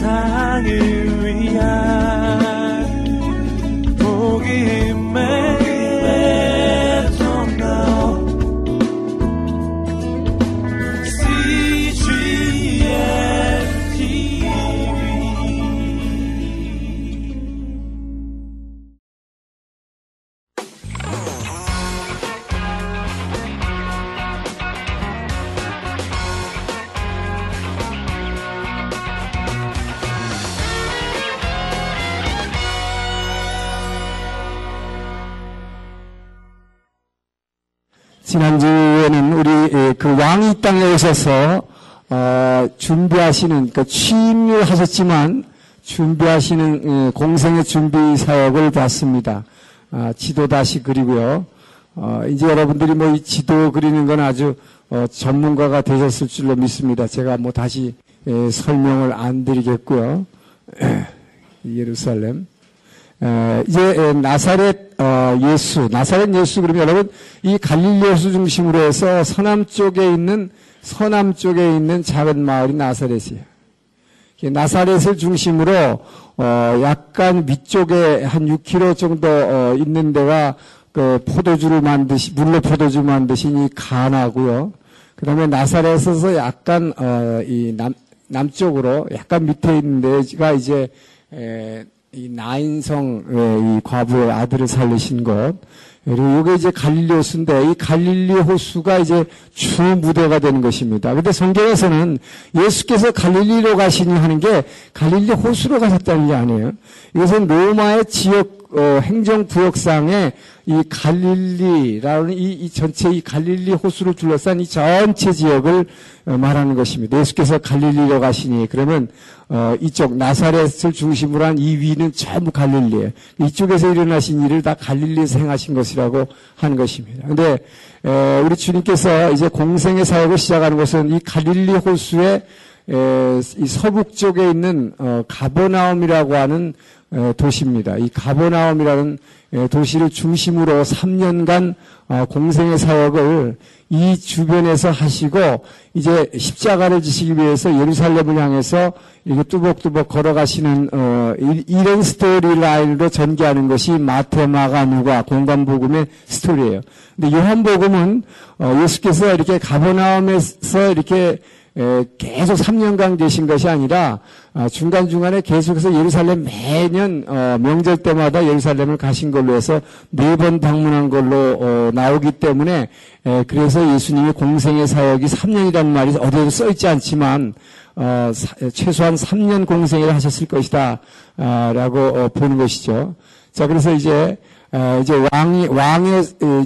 지난주 오셔서 어, 준비하시는 그 취임을 하셨지만 준비하시는 공생의 준비 사역을 봤습니다. 아, 지도 다시 그리고요. 어, 이제 여러분들이 뭐 이 지도 그리는 건 아주 어, 전문가가 되셨을 줄로 믿습니다. 제가 뭐 다시 에, 설명을 안 드리겠고요. 예루살렘. 이제 나사렛 어, 예수, 나사렛 예수 그러면 여러분 이 갈릴리 호수 중심으로 해서 서남 쪽에 있는 서남 쪽에 있는 작은 마을이 나사렛이에요. 나사렛을 중심으로 어, 약간 위쪽에 한 6km 정도 어, 있는 데가 그 포도주를 만드시 물로 포도주 만드신 이 가나고요. 그다음에 나사렛에서 약간 어, 이남 남쪽으로 약간 밑에 있는 데가 이제 에, 이 나인성 이 과부의 아들을 살리신 것. 그리고 이게 이제 갈릴리 호수인데 이 갈릴리 호수가 이제 주 무대가 되는 것입니다. 근데 성경에서는 예수께서 갈릴리로 가시니 하는 게 갈릴리 호수로 가셨다는 게 아니에요. 이것은 로마의 지역 어, 행정구역상에 이 갈릴리라는 이, 이, 전체 이 갈릴리 호수를 둘러싼 이 전체 지역을 어, 말하는 것입니다. 예수께서 갈릴리로 가시니 그러면 어, 이쪽 나사렛을 중심으로 한 이 위는 전부 갈릴리예요. 이쪽에서 일어나신 일을 다 갈릴리에서 행하신 것이라고 하는 것입니다. 그런데 에, 우리 주님께서 이제 공생의 사역을 시작하는 것은 이 갈릴리 호수의 에, 이 서북 쪽에 있는 어, 가버나움이라고 하는 도시입니다. 이 가버나움이라는 도시를 중심으로 3년간 어, 공생의 사역을 이 주변에서 하시고 이제 십자가를 지시기 위해서 예루살렘을 향해서 이렇게 뚜벅뚜벅 걸어가시는 어, 이런 스토리 라인으로 전개하는 것이 마테마가 누가 공간복음의 스토리예요. 근데 요한복음은 어, 예수께서 이렇게 가버나움에서 이렇게 계속 3년간 계신 것이 아니라 아, 중간중간에 계속해서 예루살렘 매년 어, 명절 때마다 예루살렘을 가신 걸로 해서 네 번 방문한 걸로 어, 나오기 때문에 그래서 예수님의 공생의 사역이 3년이라는 말이 어디에도 써있지 않지만 어, 최소한 3년 공생을 하셨을 것이다 라고 보는 것이죠. 자 그래서 이제 이제 왕이 왕의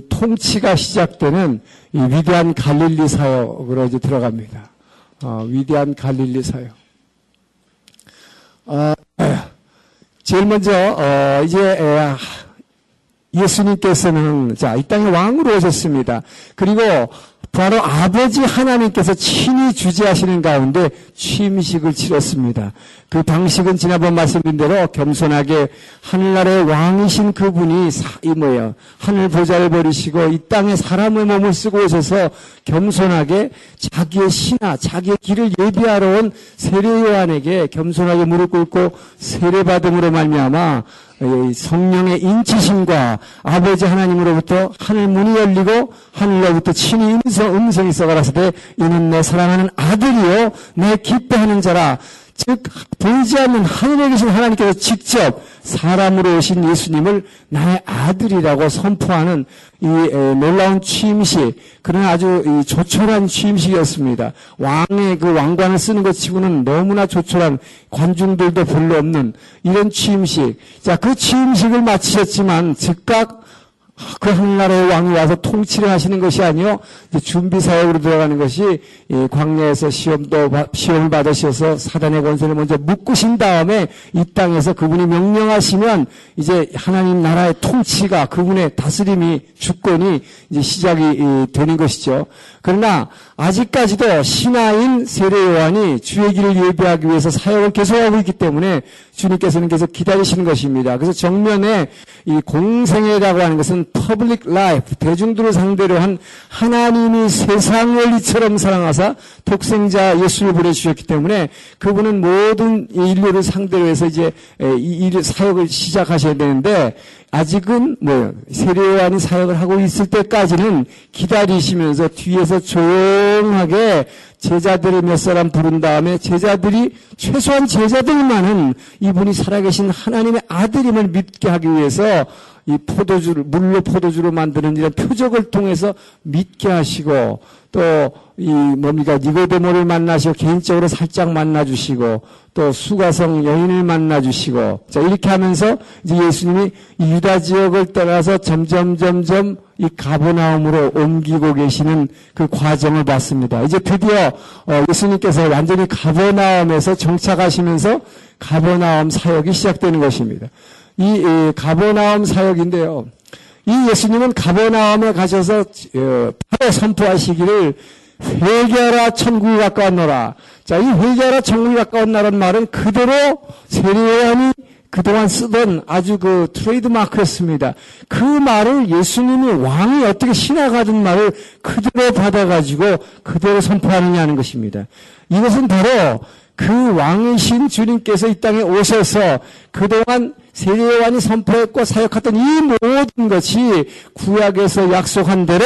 통치가 시작되는 위대한 갈릴리 사역으로 이제 들어갑니다. 어, 위대한 갈릴리 사역. 어, 제일 먼저 어, 이제 예수님께서는 자 이 땅에 왕으로 오셨습니다. 그리고 바로 아버지 하나님께서 친히 주재하시는 가운데 취임식을 치렀습니다. 그 방식은 지난번 말씀드린 대로 겸손하게 하늘나라의 왕이신 그분이 이 뭐예요? 하늘 보좌를 버리시고 이 땅에 사람의 몸을 쓰고 오셔서 겸손하게 자기의 신하, 자기의 길을 예비하러 온 세례 요한에게 겸손하게 무릎 꿇고 세례 받음으로 말미암아 성령의 인치심과 아버지 하나님으로부터 하늘 문이 열리고 하늘로부터 친히 음성, 음성이 썩어라서되 이는 내 사랑하는 아들이요 내 기뻐하는 자라 즉 보이지 않는 하늘에 계신 하나님께서 직접 사람으로 오신 예수님을 나의 아들이라고 선포하는 이 놀라운 취임식 그런 아주 조촐한 취임식이었습니다. 왕의 그 왕관을 쓰는 것 치고는 너무나 조촐한 관중들도 별로 없는 이런 취임식. 자, 그 취임식을 마치셨지만 즉각 그 하늘나라의 왕이 와서 통치를 하시는 것이 아니요 준비 사역으로 들어가는 것이 광야에서 시험도 시험을 받으셔서 사단의 권세를 먼저 묶으신 다음에 이 땅에서 그분이 명령하시면 이제 하나님 나라의 통치가 그분의 다스림이 주권이 이제 시작이 되는 것이죠. 그러나 아직까지도 신하인 세례 요한이 주의 길을 예비하기 위해서 사역을 계속하고 있기 때문에 주님께서는 계속 기다리시는 것입니다. 그래서 정면에 이 공생애라고 하는 것은 public life, 대중들을 상대로 한 하나님이 세상을 이처럼 사랑하사 독생자 예수를 보내주셨기 때문에 그분은 모든 인류를 상대로 해서 이제 이 사역을 시작하셔야 되는데 아직은 뭐 세례요한이 사역을 하고 있을 때까지는 기다리시면서 뒤에서 조용하게 제자들을 몇 사람 부른 다음에 제자들이 최소한 제자들만은 이분이 살아계신 하나님의 아들임을 믿게 하기 위해서 이 포도주를 물로 포도주로 만드는 이런 표적을 통해서 믿게 하시고 또 이 뭡니까 니고데모를 만나시고 개인적으로 살짝 만나주시고 또 수가성 여인을 만나주시고 자 이렇게 하면서 이제 예수님이 이 유다 지역을 떠나서 점점 점점 이 가보나움으로 옮기고 계시는 그 과정을 봤습니다. 이제 드디어 어, 예수님께서 완전히 가보나움에서 정착하시면서 가보나움 사역이 시작되는 것입니다. 이 가버나움 사역인데요. 이 예수님은 가버나움에 가셔서 어, 바로 선포하시기를 회개하라 천국이 가까웠노라. 자, 이 회개하라 천국이 가까웠나라는 말은 그대로 세례요한이 그동안 쓰던 아주 그 트레이드 마크였습니다. 그 말을 예수님이 왕이 어떻게 신학하던 말을 그대로 받아가지고 그대로 선포하느냐는 것입니다. 이것은 바로 그 왕이신 주님께서 이 땅에 오셔서 그동안 세례요한이 선포했고 사역했던 이 모든 것이 구약에서 약속한 대로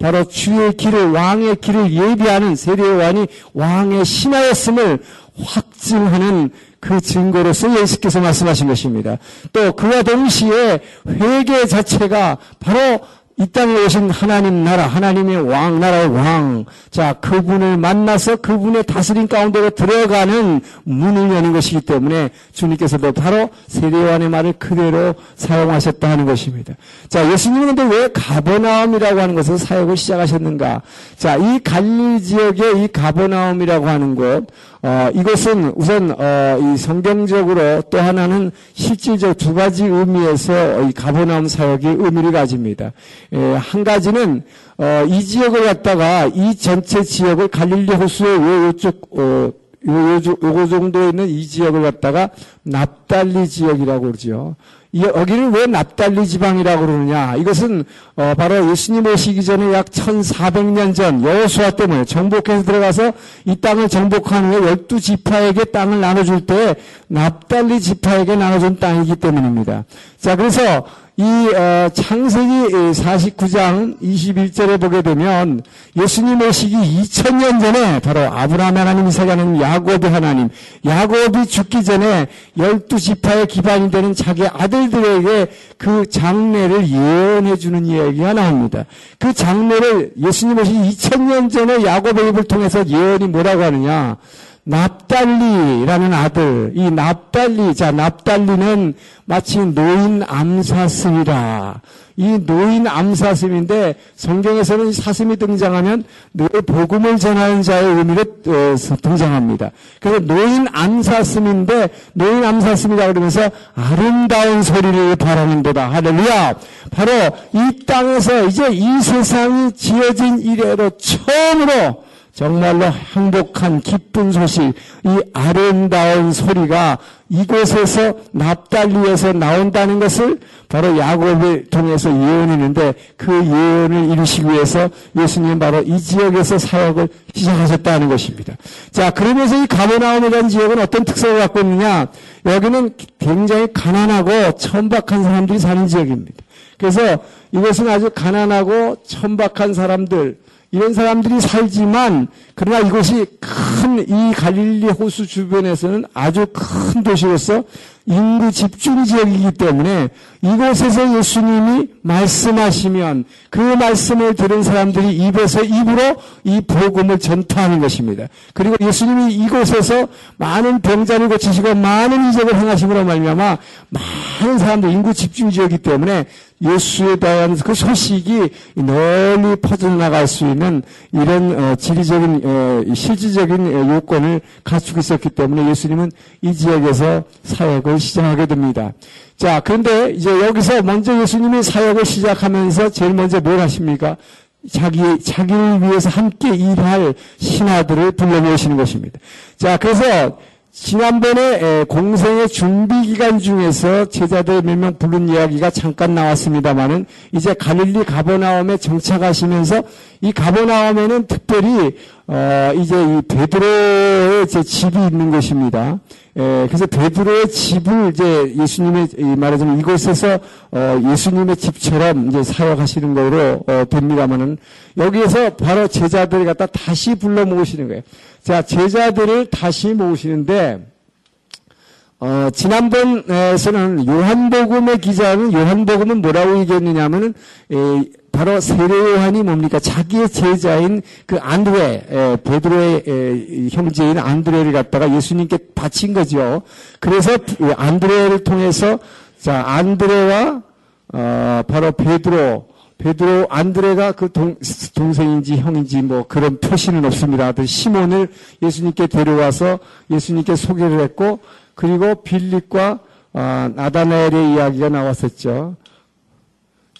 바로 주의 길을 왕의 길을 예비하는 세례요한이 왕의 신하였음을 확증하는 그 증거로서 예수께서 말씀하신 것입니다. 또 그와 동시에 회개 자체가 바로 이 땅에 오신 하나님 나라, 하나님의 왕, 나라의 왕. 자, 그분을 만나서 그분의 다스림 가운데로 들어가는 문을 여는 것이기 때문에 주님께서도 바로 세례요한의 말을 그대로 사용하셨다 하는 것입니다. 자, 예수님은 근데 왜 가버나움이라고 하는 것을 사역을 시작하셨는가? 자, 이 갈릴 지역의 이 가버나움이라고 하는 곳, 어, 이것은 우선 어, 이 성경적으로 또 하나는 실질적 두 가지 의미에서 이 가버나움 사역이 의미를 가집니다. 예, 한 가지는 어, 이 지역을 갖다가 이 전체 지역을 갈릴리 호수의 요 요쪽 어, 요, 요, 요거 정도에 있는 이 지역을 갖다가 납달리 지역이라고 그러죠. 여기를 왜 납달리 지방이라고 그러느냐? 이것은 어, 바로 예수님 오시기 전에 약 1400년 전 여호수아 때문에 정복해서 들어가서 이 땅을 정복하는 후에 열두 지파에게 땅을 나눠줄 때 납달리 지파에게 나눠준 땅이기 때문입니다. 자, 그래서 이 어, 창세기 49장 21절에 보게 되면 예수님 오시기 2000년 전에 바로 아브라함 하나님, 이삭 하나님, 야곱의 하나님, 야곱이 죽기 전에 열두 지파의 기반이 되는 자기 아들들에게 그 장례를 예언해 주는 이야기가 나옵니다. 그 장례를 예수님 오시기 2000년 전에 야곱의 입을 통해서 예언이 뭐라고 하느냐? 납달리라는 아들, 이 납달리, 자, 납달리는 마치 노인 암사슴이라. 이 노인 암사슴인데 성경에서는 사슴이 등장하면 늘 복음을 전하는 자의 의미로 어, 등장합니다. 그래서 노인 암사슴인데 노인 암사슴이라 그러면서 아름다운 소리를 바라는도다. 할렐루야. 바로 이 땅에서 이제 이 세상이 지어진 이래로 처음으로 정말로 행복한 기쁜 소식, 이 아름다운 소리가 이곳에서 납달리에서 나온다는 것을 바로 야곱을 통해서 예언했는데 그 예언을 이루시기 위해서 예수님 바로 이 지역에서 사역을 시작하셨다는 것입니다. 자, 그러면서 이 가버나움이라는 지역은 어떤 특성을 갖고 있느냐? 여기는 굉장히 가난하고 천박한 사람들이 사는 지역입니다. 그래서 이것은 아주 가난하고 천박한 사람들, 이런 사람들이 살지만 그러나 이곳이 큰 이 갈릴리 호수 주변에서는 아주 큰 도시로서 인구 집중 지역이기 때문에 이곳에서 예수님이 말씀하시면 그 말씀을 들은 사람들이 입에서 입으로 이 복음을 전파하는 것입니다. 그리고 예수님이 이곳에서 많은 병자를 고치시고 많은 이적을 행하심으로 말미암아 많은 사람들 인구 집중 지역이기 때문에 예수에 대한 그 소식이 널리 퍼져나갈 수 있는 이런 어, 지리적인 어, 실질적인 어, 요건을 갖추고 있었기 때문에 예수님은 이 지역에서 사역을 시작하게 됩니다. 자, 그런데 이제 여기서 먼저 예수님이 사역을 시작하면서 제일 먼저 뭘 하십니까? 자기, 자기를 위해서 함께 일할 신하들을 불러 모시는 것입니다. 자, 그래서 지난번에 공생의 준비 기간 중에서 제자들 몇 명 부른 이야기가 잠깐 나왔습니다만은 이제 갈릴리 가버나움에 정착하시면서 이 가버나움에는 특별히 어 이제 이 베드로의 제 집이 있는 것입니다. 에, 그래서 베드로의 집을 이제 예수님의 말하자면 이곳에서 어, 예수님의 집처럼 이제 사역하시는 거로 어, 됩니다만은 여기에서 바로 제자들을 갖다 다시 불러 모으시는 거예요. 자 제자들을 다시 모으시는데 어, 지난번에서는 요한복음의 기자는 요한복음은 뭐라고 얘기했느냐면은 에, 바로 세례 요한이 뭡니까? 자기의 제자인 그 안드레, 에, 베드로의 에, 형제인 안드레를 갖다가 예수님께 바친 거죠. 그래서 안드레를 통해서 자 안드레와 어, 바로 베드로, 베드로 안드레가 그 동, 동생인지 형인지 뭐 그런 표시는 없습니다. 그 시몬을 예수님께 데려와서 예수님께 소개를 했고 그리고 빌립과 어, 나다나엘의 이야기가 나왔었죠.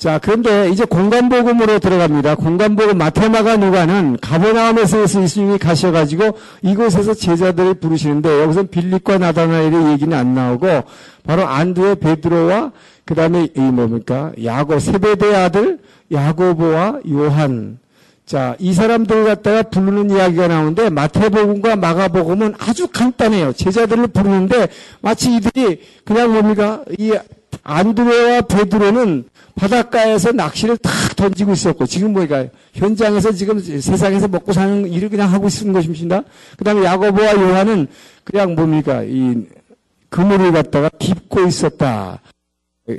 자, 그런데 이제 공간복음으로 들어갑니다. 공간복음 마테마가 누가는 가버나움에서 예수님이 가셔가지고 이곳에서 제자들을 부르시는데 여기서 빌립과 나다나엘의 얘기는 안 나오고 바로 안드의 베드로와 그 다음에 이 뭡니까 야고 세베대 아들 야고보와 요한 자, 이 사람들 갖다가 부르는 이야기가 나오는데 마태복음과 마가복음은 아주 간단해요. 제자들을 부르는데 마치 이들이 그냥 뭡니까? 이 안드레와 베드로는 바닷가에서 낚시를 탁 던지고 있었고 지금 뭐니까 현장에서 지금 세상에서 먹고 사는 일을 그냥 하고 있는 것입니다. 그다음에 야고보와 요한은 그냥 뭡니까 이 그물을 갖다가 깁고 있었다.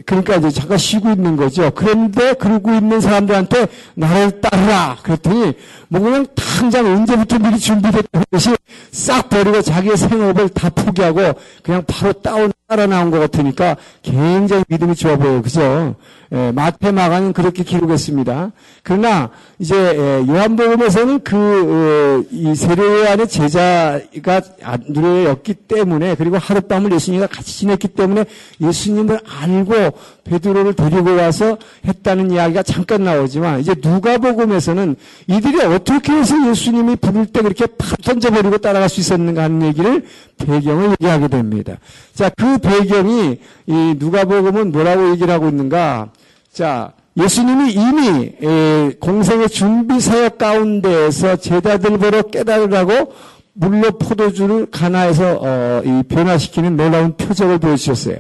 그러니까 이제 잠깐 쉬고 있는 거죠. 그런데 그러고 있는 사람들한테 나를 따르라. 그랬더니 뭐 그냥 당장 언제부터 미리 준비됐던 것이 싹 버리고 자기의 생업을 다 포기하고 그냥 바로 따라 나온 것 같으니까 굉장히 믿음이 좋아 보여요. 그죠? 예, 마태 마가는 그렇게 기록했습니다. 그러나 이제 예, 요한복음에서는 그이 어, 세례요한의 제자가 안드레였기 때문에 그리고 하룻밤을 예수님과 같이 지냈기 때문에 예수님을 알고 베드로를 데리고 와서 했다는 이야기가 잠깐 나오지만 이제 누가복음에서는 이들이 어떻게 해서 예수님이 부를 때 그렇게 팍 던져버리고 따라갈 수 있었는가 하는 얘기를 배경을 얘기하게 됩니다. 자, 그 배경이 이 누가복음은 뭐라고 얘기를 하고 있는가? 자, 예수님이 이미 공생의 준비 사역 가운데에서 제자들 보러 깨달으라고 물로 포도주를 가나에서 어, 변화시키는 놀라운 표적을 보여주셨어요.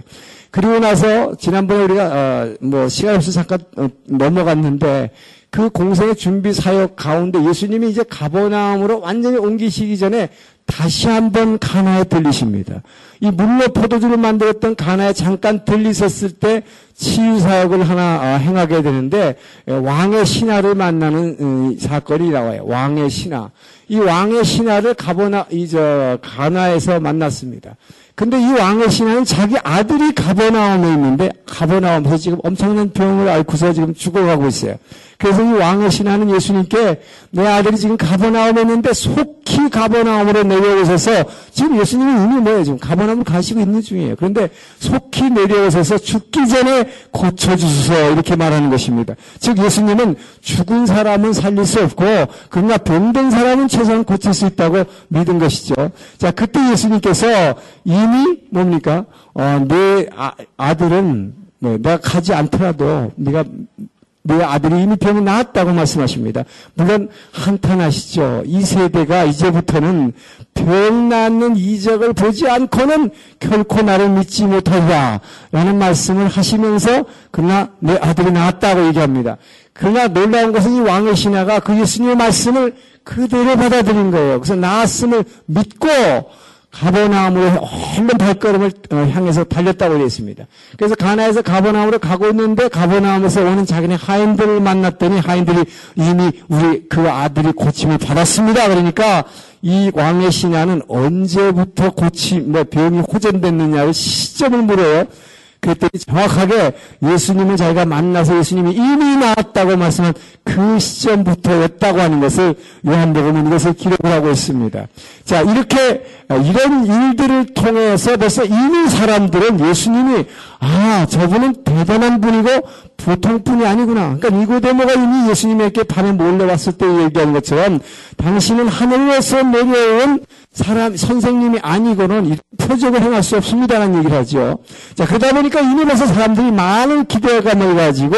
그리고 나서 지난번에 우리가 어, 뭐 시간 없어 잠깐 어, 넘어갔는데 그 공생의 준비 사역 가운데 예수님이 이제 가버나움으로 완전히 옮기시기 전에 다시 한번 가나에 들리십니다. 이 물로 포도주를 만들었던 가나에 잠깐 들리셨을 때 치유 사역을 하나 아, 행하게 되는데 왕의 신하를 만나는 음, 사건이 나와요. 왕의 신하. 이 왕의 신하를 가버나 이 저 가나에서 만났습니다. 근데 이 왕의 신하는 자기 아들이 가버나움에 있는데 가버나움에서 지금 엄청난 병을 앓고서 지금 죽어가고 있어요. 그래서 이 왕의 신하는 예수님께 내 아들이 지금 가버나움에 있는데 속히 가버나움으로 내려오셔서 지금 예수님이 이미 뭐예요? 지금 가버나움을 가시고 있는 중이에요. 그런데 속히 내려오셔서 죽기 전에 고쳐주소서 이렇게 말하는 것입니다. 즉 예수님은 죽은 사람은 살릴 수 없고 그러나 병든 사람은 최소한 고칠 수 있다고 믿은 것이죠. 자 그때 예수님께서 이미 뭡니까? 어, 내 아, 들은 뭐, 내가 가지 않더라도 네가 내 아들이 이미 병이 나았다고 말씀하십니다. 물론 한탄하시죠. 이 세대가 이제부터는 병 낫는 이적을 보지 않고는 결코 나를 믿지 못하리라 라는 말씀을 하시면서 그러나 내 아들이 나았다고 얘기합니다. 그러나 놀라운 것은 이 왕의 신하가 그 예수님의 말씀을 그대로 받아들인 거예요. 그래서 나았음을 믿고 가버나움으로 얼른 발걸음을 어, 향해서 달렸다고 되어 있습니다. 그래서 가나에서 가버나움으로 가고 있는데 가버나움에서 오는 자기네 하인들을 만났더니 하인들이 이미 우리 그 아들이 고침을 받았습니다. 그러니까 이 왕의 신하는 언제부터 고침, 뭐 병이 호전됐느냐를 시점을 물어요. 그랬더니 정확하게 예수님을 자기가 만나서 예수님이 이미 나왔다고 말씀한 그 시점부터였다고 하는 것을 요한복음은 이것을 기록을 하고 있습니다. 자, 이렇게 이런 일들을 통해서 벌써 이미 사람들은 예수님이 아, 저분은 대단한 분이고 보통 분이 아니구나. 그러니까 니고데모가 이미 예수님에게 밤에 몰려왔을 때 얘기한 것처럼 당신은 하늘에서 내려온 사람, 선생님이 아니고는 표적을 행할 수 없습니다라는 얘기를 하죠. 자, 그러다 보니까 벌써 사람들이 많은 기대감을 가지고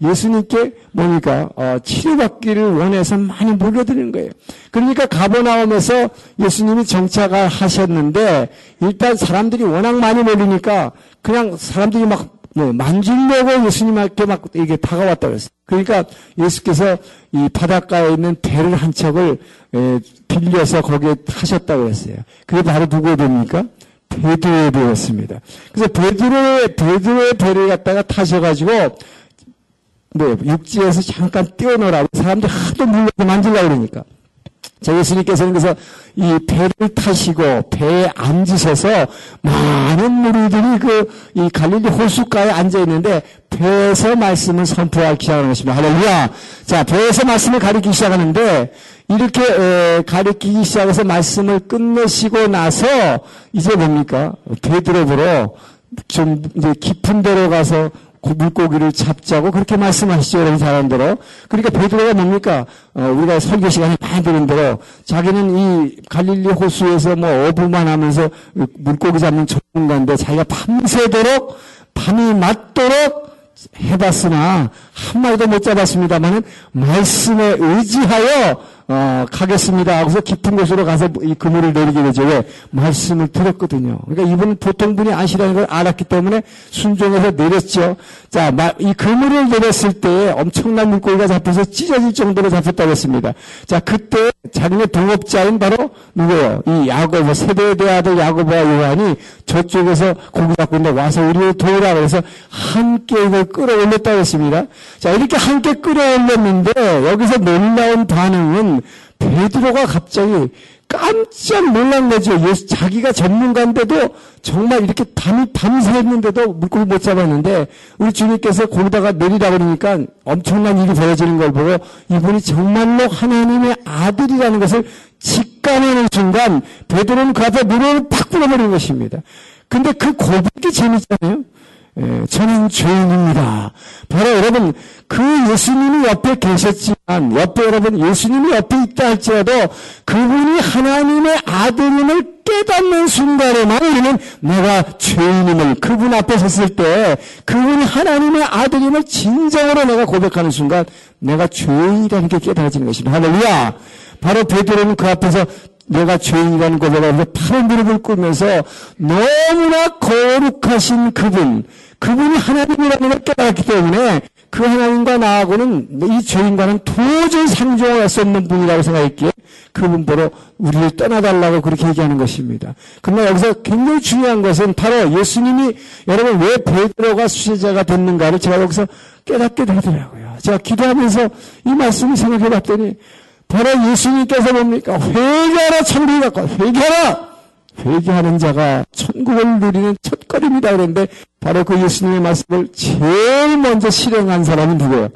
예수님께 뭡니까, 어, 치료받기를 원해서 많이 몰려드는 거예요. 그러니까 가버나움에서 예수님이 정착을 하셨는데 일단 사람들이 워낙 많이 몰리니까 그냥 사람들이 막 뭐 만지려고 예수님께 막 이게 다가왔다 그랬어요. 그러니까 예수께서 이 바닷가에 있는 배를 한 척을 에, 빌려서 거기에 타셨다고 했어요. 그게 바로 누구의 배입니까? 베드로의 배였습니다. 그래서 베드로의, 베드로의 배를 갖다가 타셔가지고 뭐 육지에서 잠깐 뛰어놀라고 사람들 하도 물려서 만질려고 그러니까. 자, 예수님께서는 그래서 이 배를 타시고 배에 앉으셔서 많은 무리들이 그 이 갈릴리 호숫가에 앉아 있는데 배에서 말씀을 선포하기 시작하는 것입니다. 할렐루야. 자, 배에서 말씀을 가리키기 시작하는데 이렇게 에, 가리키기 시작해서 말씀을 끝내시고 나서 이제 뭡니까? 베드로보로 좀 이제 깊은 데로 가서 물고기를 잡자고 그렇게 말씀하시죠. 여러분 사람대로. 그러니까 베드로가 뭡니까? 어, 우리가 설교 시간에 많이 들은 대로 자기는 이 갈릴리 호수에서 뭐 어부만 하면서 물고기 잡는 전문가인데 자기가 밤새도록 밤이 맞도록 해봤으나 한 마리도 못 잡았습니다만은 말씀에 의지하여 어, 가겠습니다 하고서 깊은 곳으로 가서 이 그물을 내리게 되죠. 왜? 말씀을 들었거든요. 그러니까 이분은 보통 분이 아시라는 걸 알았기 때문에 순종해서 내렸죠. 자, 이 그물을 내렸을 때 엄청난 물고기가 잡혀서 찢어질 정도로 잡혔다고 했습니다. 자, 그때 자기네 동업자인 바로 누구예요? 이 야고보, 세대의 아들 야고보와 요한이 저쪽에서 고기 갖고 있는데 와서 우리를 도우라 그래서 함께 이걸 끌어올렸다고 했습니다. 자, 이렇게 함께 끌어올렸는데 여기서 놀라운 반응은 베드로가 갑자기 깜짝 놀란 거죠. 예수, 자기가 전문가인데도 정말 이렇게 밤이 밤새했는데도 물고기 못 잡았는데 우리 주님께서 거기다가 내리라 그러니까 엄청난 일이 벌어지는 걸 보고 이분이 정말로 하나님의 아들이라는 것을 직감하는 순간 베드로는 그 앞에 무릎을 팍 불어버린 것입니다. 근데 그 고백이 재밌잖아요. 예, 저는 죄인입니다. 바로 여러분 그 예수님이 옆에 계셨지만 옆에 여러분 예수님이 옆에 있다 할지라도 그분이 하나님의 아들임을 깨닫는 순간에만 우리는 내가 죄인임을 그분 앞에 섰을 때 그분이 하나님의 아들임을 진정으로 내가 고백하는 순간 내가 죄인이라는 게 깨달아지는 것입니다. 할렐루야. 바로 베드로는 그 앞에서 내가 죄인이라는 고백하면서 파란 무릎을 꿇면서 너무나 거룩하신 그분, 그분이 하나님이라는 걸 깨달았기 때문에 그 하나님과 나하고는 이 죄인과는 도저히 상종할 수 없는 분이라고 생각했기에 그분 보러 우리를 떠나달라고 그렇게 얘기하는 것입니다. 그러나 여기서 굉장히 중요한 것은 바로 예수님이 여러분 왜 베드로가 수제자가 됐는가를 제가 여기서 깨닫게 되더라고요. 제가 기도하면서 이 말씀을 생각해 봤더니 바로 예수님께서 뭡니까? 회개하라 천국이 갖고 회개하라! 회개하는 자가 천국을 누리는 첫걸음이다 그런데 바로 그 예수님의 말씀을 제일 먼저 실행한 사람은 누구예요?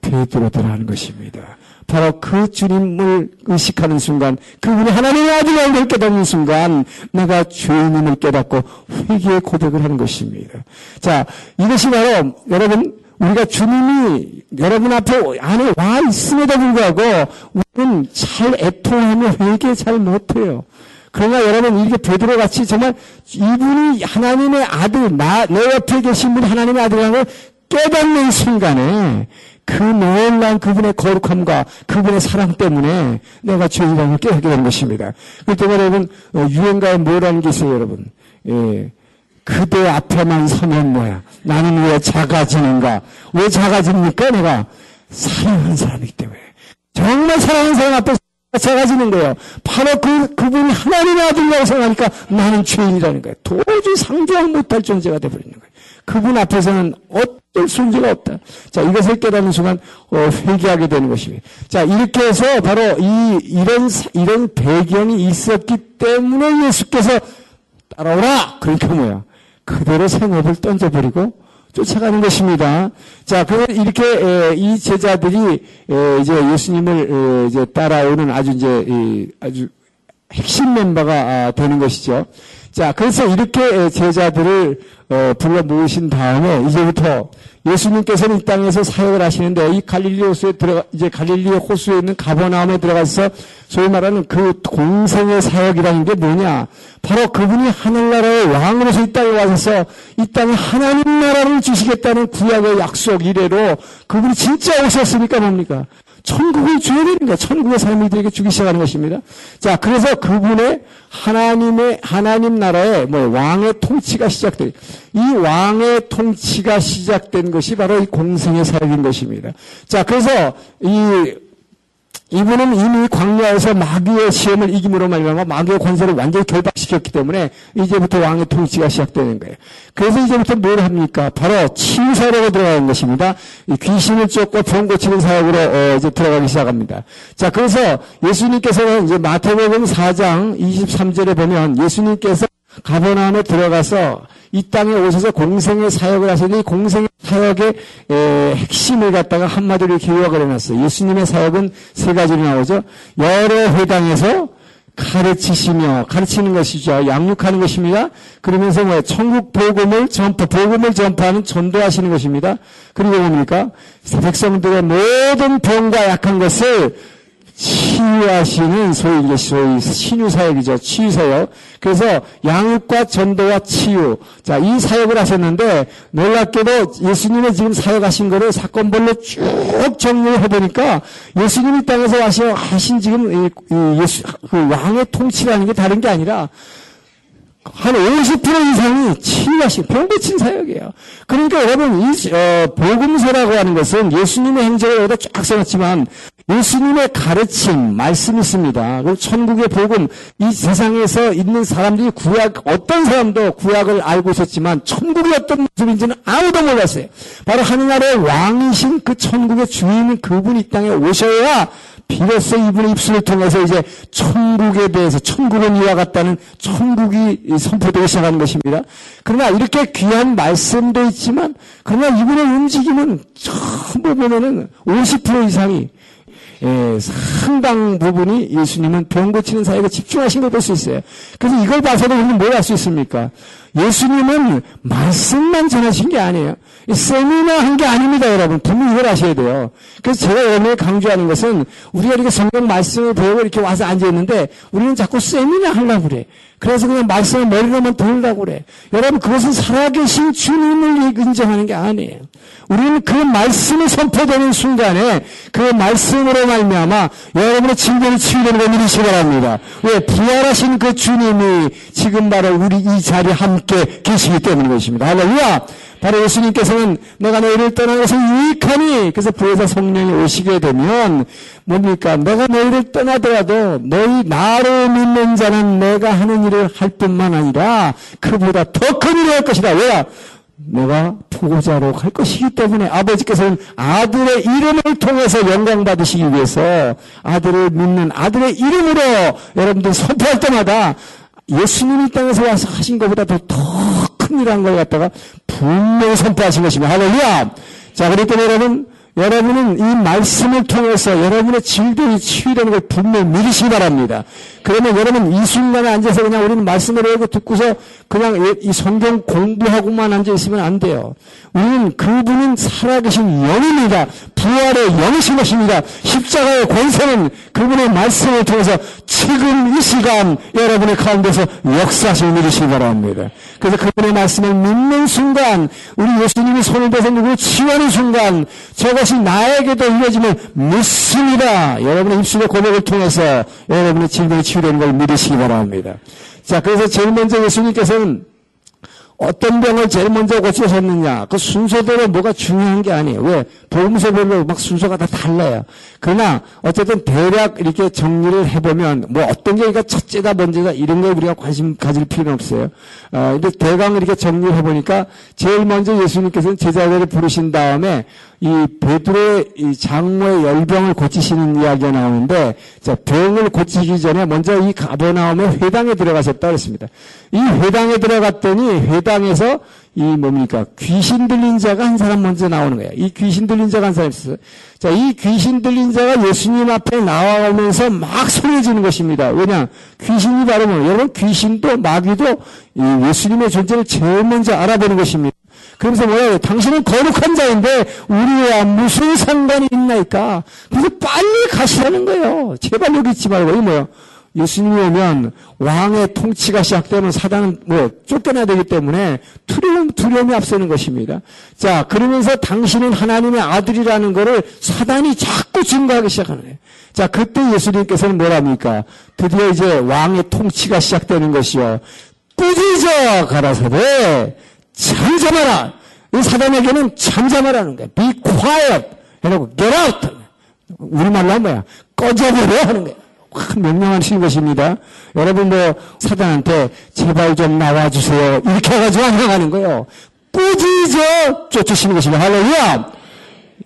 베드로더라는 것입니다. 바로 그 주님을 의식하는 순간, 그분이 하나님의 걸 깨닫는 순간, 내가 죄인임을 깨닫고 회개의 고백을 하는 것입니다. 자, 이것이 바로 여러분 우리가 주님이 여러분 앞에 안에 와 있음에도 불구하고 우리는 잘 애통하며 회개 잘 못해요. 그러나 여러분 이렇게 베드로 같이 정말 이분이 하나님의 아들, 나, 내 옆에 계신 분이 하나님의 아들이라는 걸 깨닫는 순간에 그 놀라운 그분의 거룩함과 그분의 사랑 때문에 내가 걸 깨닫게 되는 것입니다. 때문에 여러분 어, 유행가에 뭐라는 게 있어요 여러분. 예. 그대 앞에만 서면 뭐야? 나는 왜 작아지는가? 왜 작아집니까? 내가 사랑하는 사람이기 때문에. 정말 사랑하는 사람 앞에 작아지는 거예요. 바로 그, 그분이 하나님의 아들이라고 생각하니까 나는 죄인이라는 거예요. 도저히 상종을 못할 존재가 되어버리는 거예요. 그분 앞에서는 어떤 존재가 없다. 자, 이것을 깨닫는 순간, 어, 회개하게 되는 것입니다. 자, 이렇게 해서 바로 이, 이런, 이런 배경이 있었기 때문에 예수께서 따라오라! 그러니까 뭐야? 그대로 생업을 던져버리고 쫓아가는 것입니다. 자, 그 이렇게 이 제자들이 이제 예수님을 이제 따라오는 아주 이제 아주 핵심 멤버가 아, 되는 것이죠. 자, 그래서 이렇게 제자들을 어, 불러 모으신 다음에 이제부터 예수님께서는 이 땅에서 사역을 하시는데 이 갈릴리 호수에 들어가 이제 갈릴리 호수에 있는 가버나움에 들어가서 소위 말하는 그 공생의 사역이라는 게 뭐냐? 바로 그분이 하늘나라의 왕으로서 이 땅에 와서 이 땅에 하나님 나라를 주시겠다는 구약의 약속 이래로 그분이 진짜 오셨으니까 뭡니까? 천국을 줘야 거야. 천국의 삶을 이들에게 주기 시작하는 것입니다. 자, 그래서 그분의 하나님의, 하나님 나라의 뭐 왕의 통치가 시작돼. 이 왕의 통치가 시작된 것이 바로 이 공생의 사역인 것입니다. 자, 그래서 이 이분은 이미 광야에서 마귀의 시험을 이김으로 말미암아 마귀의 권세를 완전히 결박시켰기 때문에 이제부터 왕의 통치가 시작되는 거예요. 그래서 이제부터 뭘 합니까? 바로 치유사역에 들어가는 것입니다. 귀신을 쫓고 병 고치는 사역으로 어 이제 들어가기 시작합니다. 자, 그래서 예수님께서는 이제 마태복음 4장 23절에 보면 예수님께서 가버나움에 들어가서 이 땅에 오셔서 공생의 사역을 하시니 공생의 사역의 에, 핵심을 갖다가 한마디로 이렇게 요약을 해놨어요. 예수님의 사역은 세 가지로 나오죠. 여러 회당에서 가르치시며 가르치는 것이죠. 양육하는 것입니다. 그러면서 뭐 천국 복음을 전파, 복음을 전파하는 전도하시는 것입니다. 그리고 뭡니까? 백성들의 모든 병과 약한 것을 치유하시는 소위 이제 소위 신유 사역이죠. 치유 사역. 그래서 양육과 전도와 치유. 자, 이 사역을 하셨는데 놀랍게도 예수님의 지금 사역하신 거를 사건별로 쭉 정리를 해보니까 예수님이 땅에서 하신 지금 이, 이 예수 그 왕의 통치라는 게 다른 게 아니라 한 50% 이상이 치유하신 병 고친 사역이에요. 그러니까 여러분 이 어, 복음서라고 하는 것은 예수님의 행적을 여기다 쫙 써놨지만 예수님의 가르침 말씀이 있습니다. 그리고 천국의 복음 이 세상에서 있는 사람들이 구약 어떤 사람도 구약을 알고 있었지만 천국이 어떤 모습인지는 아무도 몰랐어요. 바로 하늘나라의 왕이신 그 천국의 주인인 그분이 이 땅에 오셔야 비로소 이분의 입술을 통해서 이제 천국에 대해서 천국은 이와 같다는 천국이 선포되기 시작하는 것입니다. 그러나 이렇게 귀한 말씀도 있지만 그러나 이분의 움직임은 전부 보면은 50% 이상이 예, 상당 부분이 예수님은 병 고치는 사역에 집중하신 걸 볼 수 있어요. 그래서 이걸 봐서도 우리는 뭘할수 있습니까? 예수님은 말씀만 전하신 게 아니에요. 세미나 한 게 아닙니다, 여러분. 분명히 이걸 아셔야 돼요. 그래서 제가 여러분에 강조하는 것은 우리가 이렇게 성경 말씀을 배우고 이렇게 와서 앉아있는데 우리는 자꾸 세미나 하려고 그래. 그래서 그냥 말씀을 머리로만 돌려고 그래. 여러분, 그것은 살아계신 주님을 인정하는 게 아니에요. 우리는 그 말씀이 선포되는 순간에 그 말씀으로 말미암아 여러분의 질병이 치유되는 걸 믿으시기 바랍니다. 왜? 부활하신 그 주님이 지금 바로 우리 이 자리에 함께 계시기 때문인 것입니다. 할렐루야! 바로 예수님께서는 내가 너희를 것은 유익하니 그래서 부에서 성령이 오시게 되면 뭡니까? 내가 너희를 떠나더라도 너희 나를 믿는 자는 내가 하는 일을 할 뿐만 아니라 그보다 더 큰 일을 할 것이다. 왜야? 내가 보호자로 갈 것이기 때문에 아버지께서는 아들의 이름을 통해서 영광 받으시기 위해서 아들을 믿는 아들의 이름으로 여러분들 선포할 때마다 예수님이 땅에서 와서 하신 것보다 더 큰 일한 걸 갖다가 분명히 선포하신 것입니다. 할렐루야! 자, 그렇기 때문에 여러분, 여러분은 이 말씀을 통해서 여러분의 질병이 치유되는 걸 분명히 믿으시기 바랍니다. 그러면 여러분 이 순간에 앉아서 그냥 우리는 말씀을 외우고 듣고서 그냥 이 성경 공부하고만 앉아 있으면 안 돼요. 우리는 그분은 살아계신 영입니다. 부활의 영이신 것입니다. 십자가의 권세는 그분의 말씀을 통해서 지금 이 시간 여러분의 가운데서 역사하실 믿으시기 바랍니다. 그래서 그분의 말씀을 믿는 순간 우리 예수님이 손을 대서 누구를 치유하는 순간 저 것이 나에게도 이루어짐을 믿습니다. 여러분의 입술의 고백을 통해서 여러분의 질병이 치유되는 걸 믿으시기 바랍니다. 자, 그래서 제일 먼저 예수님께서는 어떤 병을 제일 먼저 고치셨느냐. 그 순서대로 뭐가 중요한 게 아니에요. 왜? 보험서별로 막 순서가 다 달라요. 그러나 어쨌든 대략 이렇게 정리를 해보면 뭐 어떤 게 그러니까 첫째다 번째다 이런 거에 우리가 관심 가질 필요는 없어요. 어, 근데 대강 이렇게 정리를 해보니까 제일 먼저 예수님께서는 제자들을 부르신 다음에 이 베드로의 이 장모의 열병을 고치시는 이야기가 나오는데 자, 병을 고치기 전에 먼저 이 가버나움의 회당에 들어가셨다 그랬습니다. 이 회당에 들어갔더니 회 회당에서 이 뭡니까 귀신 들린 자가 한 사람 먼저 나오는 거예요. 이 귀신 들린 자가 한 사람 있어요. 자, 이 귀신 들린 자가 예수님 앞에 나와오면서 막 소리 지는 것입니다. 왜냐? 귀신이 바로 뭐 여러분 귀신도 마귀도 이 예수님의 존재를 제일 먼저 알아보는 것입니다. 그러면서 뭐예요? 당신은 거룩한 자인데 우리와 무슨 상관이 있나이까? 그래서 빨리 가시라는 거예요. 제발 여기 있지 말고 이 뭐요? 예수님이 오면 왕의 통치가 시작되면 사단은 뭐 쫓겨나야 되기 때문에 두려움, 두려움이 앞서는 것입니다. 자, 그러면서 당신은 하나님의 아들이라는 것을 사단이 자꾸 증거하기 시작하는 거예요. 자, 그때 예수님께서는 뭐랍니까? 드디어 이제 왕의 통치가 시작되는 것이요. 꾸짖어 가라사대 잠잠하라. 이 사단에게는 잠잠하라는 거야. Be quiet. 해놓고 get out. 우리말로 하면 뭐야? 꺼져버려 하는 거야. 큰 명령하시는 것입니다. 여러분 뭐 사단한테 제발 좀 나와주세요. 이렇게 해가지고 안 나가는 거예요. 꾸짖어 쫓으시는 것입니다. 할렐루야!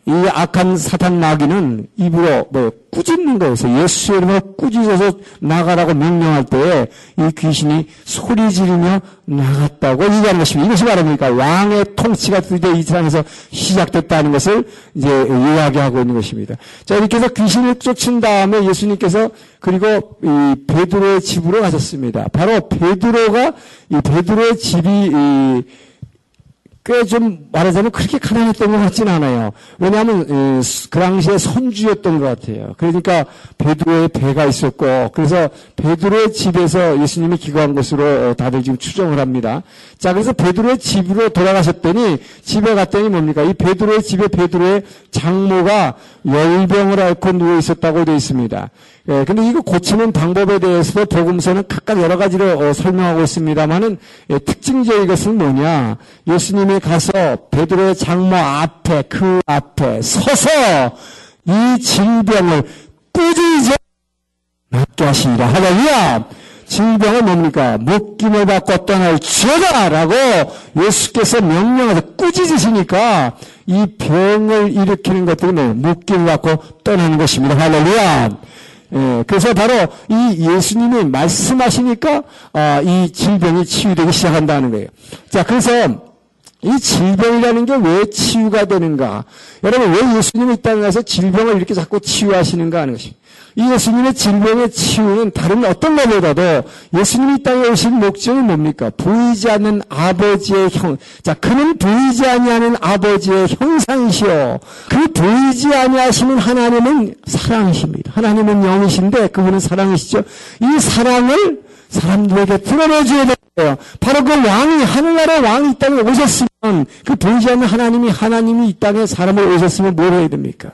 이 악한 사탄 마귀는 입으로 뭐 꾸짖는 거에서 예수 이름으로 꾸짖어서 나가라고 명령할 때에 이 귀신이 소리 지르며 나갔다고 얘기하는 것입니다. 이것이 바랍니까? 왕의 통치가 드디어 이 세상에서 시작됐다는 것을 이제 이야기하고 있는 것입니다. 자, 이렇게 해서 귀신을 쫓은 다음에 예수님께서 그리고 이 베드로의 집으로 가셨습니다. 바로 베드로가 이 베드로의 집이 이 꽤 좀 말하자면 그렇게 가난했던 것 같지는 않아요. 왜냐하면 그 당시에 선주였던 것 같아요. 그러니까 베드로의 배가 있었고 그래서 베드로의 집에서 예수님이 기거한 것으로 어, 다들 지금 추정을 합니다. 자 그래서 베드로의 집으로 돌아가셨더니 집에 갔더니 뭡니까? 이 베드로의 집에 베드로의 장모가 열병을 앓고 누워 있었다고 되어 있습니다. 예, 근데 이거 고치는 방법에 대해서도 복음서는 각각 여러 가지로 어, 설명하고 있습니다만은 예, 특징적인 것은 뭐냐? 예수님이 가서 베드로의 장모 앞에 그 앞에 서서 이 질병을 꾸짖어 낫게 하시니라. 할렐루야! 질병은 뭡니까? 목김을 받고 떠날 지어다라고 예수께서 명령해서 꾸짖으시니까 이 병을 일으키는 것들이 뭐 목김을 받고 떠나는 것입니다. 할렐루야! 예, 그래서 바로 이 예수님이 말씀하시니까 아, 이 질병이 치유되기 시작한다는 거예요. 자, 그래서 이 질병이라는 게 왜 치유가 되는가? 여러분, 왜 예수님이 이 땅에 와서 질병을 이렇게 자꾸 치유하시는가 하는 것입니다. 이 예수님의 질병의 치유는 다른 어떤 것보다도 예수님이 이 땅에 오신 목적이 뭡니까? 보이지 않는 아버지의 형, 자, 그는 보이지 아니하는 아버지의 형상이시오. 그 보이지 아니하시는 하나님은 사랑이십니다. 하나님은 영이신데 그분은 사랑이시죠. 이 사랑을 사람들에게 드러내줘야 돼요. 바로 그 왕이, 하늘나라의 왕이 이 땅에 오셨으면, 그 보이지 않는 하나님이, 하나님이 이 땅에 사람을 오셨으면 뭘 해야 됩니까?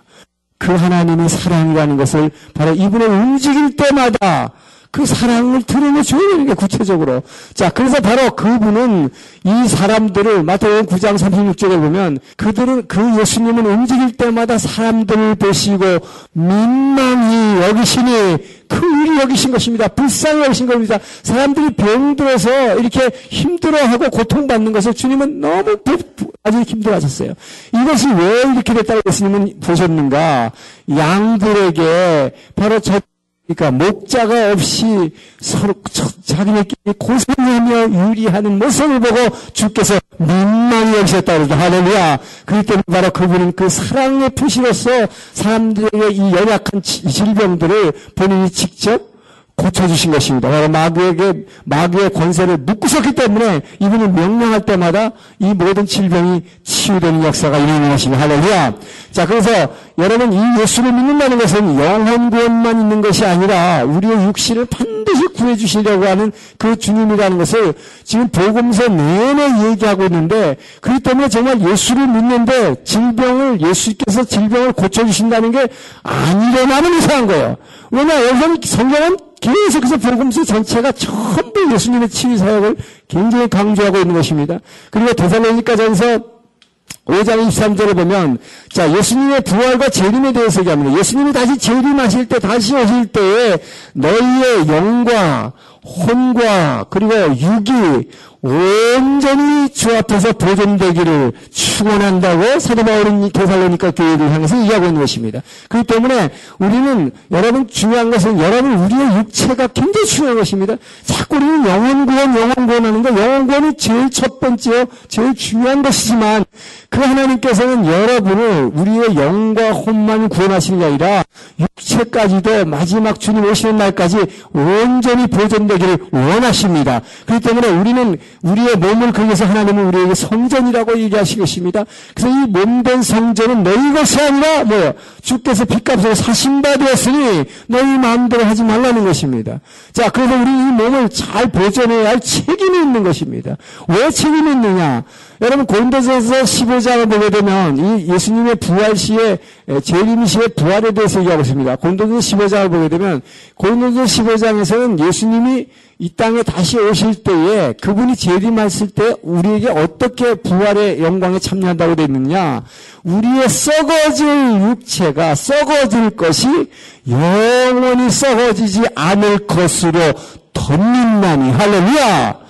그 하나님의 사랑이라는 것을 바로 이분을 움직일 때마다 그 사랑을 드러내줘야 되는 게 구체적으로. 자, 그래서 바로 그분은 이 사람들을 마태복음 9장 36절에 보면 그들은 그 예수님은 움직일 때마다 사람들을 보시고 민망히 여기시니 그 일이 여기신 것입니다. 불쌍히 여기신 겁니다. 사람들이 병들어서 이렇게 힘들어하고 고통받는 것을 주님은 너무 아주 힘들어하셨어요. 이것이 왜 이렇게 됐다고 예수님은 보셨는가? 양들에게 바로 저 그러니까 목자가 없이 서로 자기네끼리 고생하며 유리하는 모습을 보고 주께서 민망히 여기셨다 그러죠. 할렐루야. 그렇기 때문에 바로 그분은 그 사랑의 표시로서 사람들에게 이 연약한 질병들을 본인이 직접 고쳐주신 것입니다. 바로 마귀에게, 마귀의 권세를 묶으셨기 때문에 이분이 명령할 때마다 이 모든 질병이 치유되는 역사가 일어나는 것입니다. 할렐루야. 자, 그래서 여러분 이 예수를 믿는다는 것은 영혼 구원만 있는 것이 아니라 우리의 육신을 반드시 구해주시려고 하는 그 주님이라는 것을 지금 복음서 내내 얘기하고 있는데 그렇기 때문에 정말 예수를 믿는데 질병을, 예수께서 질병을 고쳐주신다는 게 아니려나는 이상한 거예요. 왜냐, 여기 성경은 계속해서 복음서 전체가 전부 예수님의 치유 사역을 굉장히 강조하고 있는 것입니다. 그리고 데살로니가전서 5장 23절에 보면 자 예수님의 부활과 재림에 대해서 얘기합니다. 예수님이 다시 재림하실 때 다시 오실 때에 너희의 영과 혼과 그리고 육이 온전히 주 앞에서 보존되기를 축원한다고 사도 바울은 게살로니까 교회를 향해서 이야기하고 있는 것입니다. 그렇기 때문에 우리는 여러분 중요한 것은 여러분 우리의 육체가 굉장히 중요한 것입니다. 자꾸 우리는 영혼 구원, 영혼 구원하는 거 영혼 구원이 제일 첫 번째요, 제일 중요한 것이지만 그 하나님께서는 여러분을 우리의 영과 혼만 아니라 육체까지도 마지막 주님 오시는 날까지 온전히 보존되기를 원하십니다. 그렇기 때문에 우리는 우리의 몸을 그래서 하나님은 우리에게 성전이라고 얘기하신 것입니다. 그래서 이 몸된 성전은 너희 것이 아니라 뭐요? 주께서 빚값으로 사신 바 되었으니 너희 마음대로 하지 말라는 것입니다. 자, 그래서 우리 이 몸을 잘 보존해야 할 책임이 있는 것입니다. 왜 책임이 있느냐? 여러분 고린도전서 15장을 보게 되면 이 예수님의 부활 시에 재림 시의 부활에 대해서 얘기하고 있습니다. 고린도전서 15장을 보게 되면 고린도전서 15장에서는 예수님이 이 땅에 다시 오실 때에 그분이 재림했을 때 우리에게 어떻게 부활의 영광에 참여한다고 되어 있느냐? 우리의 썩어질 육체가 썩어질 것이 영원히 썩어지지 않을 것으로 덧민나니 할렐루야!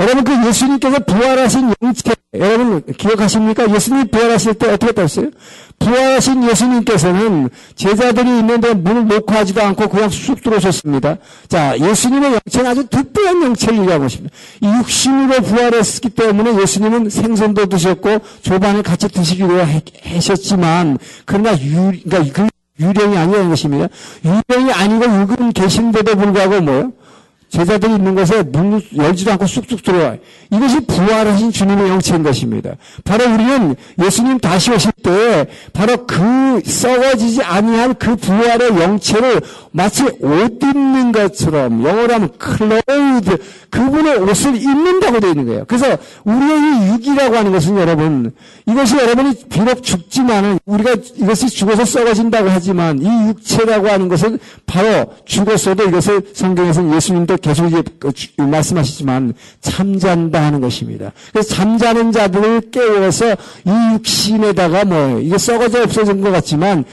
여러분 그 예수님께서 부활하신 영체 여러분 기억하십니까? 예수님 부활하실 때 어떻게 됐어요? 부활하신 예수님께서는 제자들이 있는데 문을 놓고 하지도 않고 그냥 쑥 들어오셨습니다. 자, 예수님의 영체는 아주 특별한 영체를 얘기하고 있습니다. 이 육신으로 부활했기 때문에 예수님은 생선도 드셨고 조반을 같이 드시기로 하셨지만 그러나 유, 그러니까 그 유령이 아니라는 것입니다. 유령이 아니고 육은 계신데도 불구하고 뭐요? 제자들이 있는 곳에 문 열지도 않고 쑥쑥 들어와요. 이것이 부활하신 주님의 영체인 것입니다. 바로 우리는 예수님 다시 오실 때 바로 그 썩어지지 아니한 그 부활의 영체를 마치 옷 입는 것처럼 영어로 하면 clothed 그분의 옷을 입는다고 되어 있는 거예요. 그래서 우리의 이 육이라고 하는 것은 여러분 이것이 여러분이 비록 죽지만은 우리가 이것이 죽어서 썩어진다고 하지만 이 육체라고 하는 것은 바로 죽었어도 이것을 성경에서는 예수님도 계속 이제 그 말씀하시지만 잠잔다 하는 것입니다. 그래서 잠자는 자들을 깨워서 이 육신에다가 뭐 이게 썩어져 없어진 것 같지만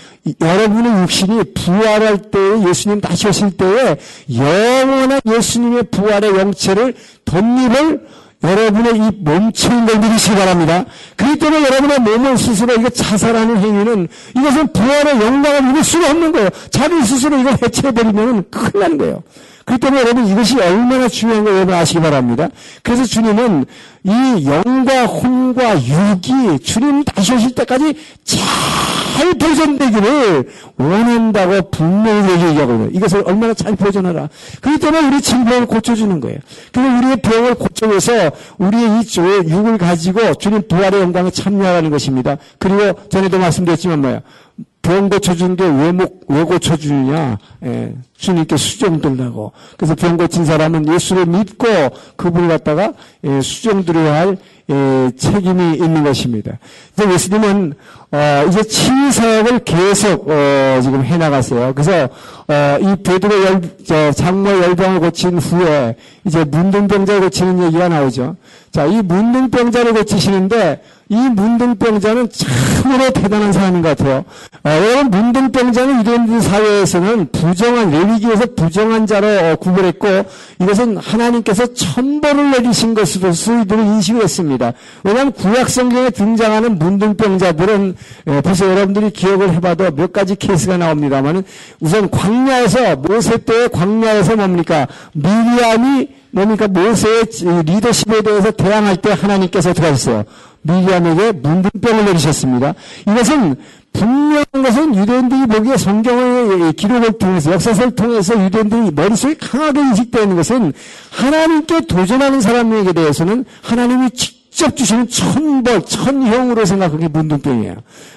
여러분의 육신이 부활할 때 예수님 다시 오실 때에 영원한 예수님의 부활의 영체를 덧입을 여러분의 이 몸체인 걸 믿으시기 바랍니다. 그렇기 때문에 여러분의 몸을 스스로 이거 자살하는 행위는 이것은 부활의 영광을 이룰 수가 없는 거예요. 자기 스스로 이걸 해체해버리면 큰일 나는 거예요. 그렇기 때문에 여러분 이것이 얼마나 중요한 걸 여러분 아시기 바랍니다. 그래서 주님은 이 영과 혼과 육이 주님 다시 오실 때까지 잘 보존되기를 원한다고 분명히 얘기하고 있는 이것을 얼마나 잘 보존하라. 그렇기 때문에 우리 질병을 고쳐주는 거예요. 그리고 우리의 병을 고쳐서 우리의 이 육을 가지고 주님 부활의 영광에 참여하는 것입니다. 그리고 전에도 말씀드렸지만 뭐야. 병 고쳐주는 게 왜, 왜 고쳐주느냐? 예, 주님께 수정 들라고. 그래서 병 고친 사람은 예수를 믿고 그분을 갖다가 예, 수정 드려야 할 예, 책임이 있는 것입니다. 이제 예수님은 어, 이제 치유 사역을 계속 어, 지금 해 나갔어요. 그래서 어, 이 베드로 열, 저, 장모 열병을 고친 후에 이제 문둥병자를 고치는 얘기가 나오죠. 자, 이 문둥병자를 고치시는데 이 문둥병자는 참으로 대단한 사람인 것 같아요. 어, 여러분 문둥병자는 유대인들 사회에서는 부정한 레위기에서 부정한 자로 어, 구별했고 이것은 하나님께서 천벌을 내리신 것으로 수이들을 인식을 했습니다. 왜냐하면 구약 성경에 등장하는 문둥병자들은 예, 벌써 여러분들이 기억을 해봐도 몇 가지 케이스가 나옵니다만 우선 광야에서 모세 때의 광야에서 뭡니까 미리암이 뭡니까 모세의 리더십에 대해서 대항할 때 하나님께서 하셨어요? 미리암에게 문둥병을 내리셨습니다. 이것은 분명한 것은 유대인들이 보기에 성경의 기록을 통해서 역사서를 통해서 유대인들이 머릿속에 강하게 인식되는 것은 하나님께 도전하는 사람에게 대해서는 하나님이 직 접 주시는 천벌, 천형으로 생각하는 게 문둥병이에요.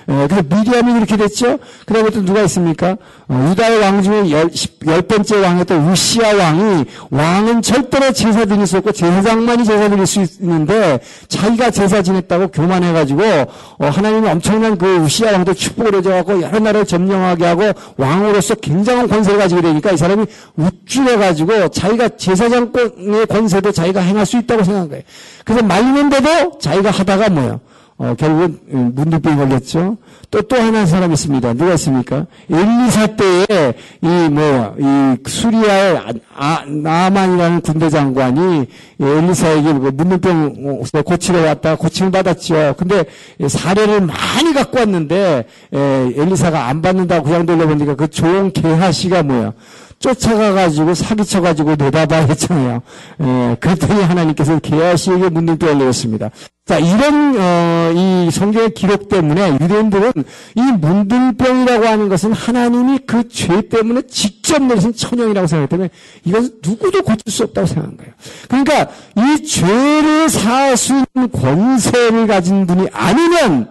예, 그래서 미디암이 그렇게 됐죠. 그 다음에 또 누가 있습니까? 어, 유다의 왕 중에 열, 열 번째 왕이었던 우시아 왕이 왕은 절대로 제사 드릴 수 없고 제사장만이 제사 드릴 수 있는데 자기가 제사 지냈다고 교만해가지고 어, 하나님이 엄청난 그 우시아 왕도 축복을 해줘갖고 여러 나라를 점령하게 하고 왕으로서 굉장한 권세를 가지게 되니까 이 사람이 우쭐해가지고 자기가 제사장권의 권세도 자기가 행할 수 있다고 생각한 거예요. 그래서 말리는데도 자기가 하다가 뭐예요? 어, 결국은 문득병 걸렸죠. 또, 또 하나 사람 있습니다. 누가 있습니까? 엘리사 때에, 이, 뭐, 이, 수리아의 아, 나만이라는 군대 장관이 엘리사에게 뭐 문둥병 고치러 왔다 고침을 받았죠. 근데 사례를 많이 갖고 왔는데, 에, 엘리사가 안 받는다고 그냥 돌려보니까 그 좋은 개하시가 뭐야? 쫓아가가지고 사기쳐가지고 내다봐 했잖아요. 에, 그랬더니 하나님께서 게하시에게 문둥병을 내렸습니다. 자, 이런, 어, 이 성경의 기록 때문에 유대인들은 이 문둥병이라고 하는 것은 하나님이 그 죄 때문에 직접 내리신 천형이라고 생각하기 때문에 이것은 누구도 고칠 수 없다고 생각한 거예요. 그러니까 이 죄를 사할 수 있는 권세를 가진 분이 아니면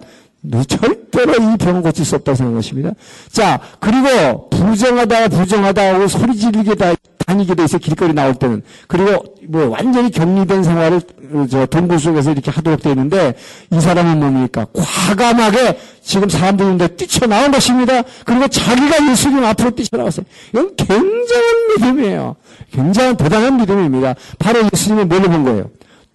절대로 이 병을 고칠 수 없다고 생각한 것입니다. 자, 그리고 부정하다, 부정하다 하고 소리 지르게 다, 다니게 돼 있어 길거리 나올 때는. 그리고 뭐 완전히 격리된 생활을 저 동굴 속에서 이렇게 하도록 되어 있는데 이 사람은 뭡니까? 과감하게 지금 사람들이 있는데 뛰쳐나온 것입니다. 그리고 자기가 예수님 앞으로 뛰쳐나왔어요. 이건 굉장한 믿음이에요. 굉장한 대단한 믿음입니다. 바로 예수님을 뭘로 본 거예요?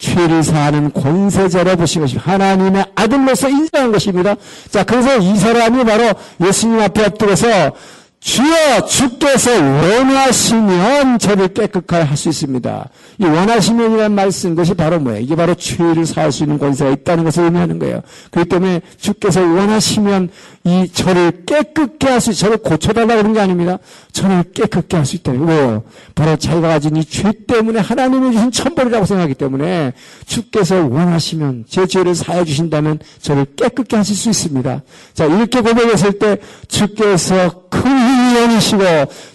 죄를 사하는 권세자로 보신 것입니다. 하나님의 아들로서 인정한 것입니다. 자, 그래서 이 사람이 바로 예수님 앞에 엎드려서 주여 주께서 원하시면 저를 깨끗하게 할 수 있습니다. 이 원하시면이라는 말쓴 것이 바로 뭐예요? 이게 바로 죄를 사할 수 있는 권세가 있다는 것을 의미하는 거예요. 그렇기 때문에 주께서 원하시면 이 저를 깨끗게 할 수, 저를 고쳐달라 그런 게 아닙니다. 저를 깨끗게 할 수 있다. 왜요? 바로 자기가 가진 이 죄 때문에 하나님이 주신 천벌이라고 생각하기 때문에 주께서 원하시면 제 죄를 사해 주신다면 저를 깨끗게 하실 수 있습니다. 자, 이렇게 고백했을 때 주께서 큰 여기시고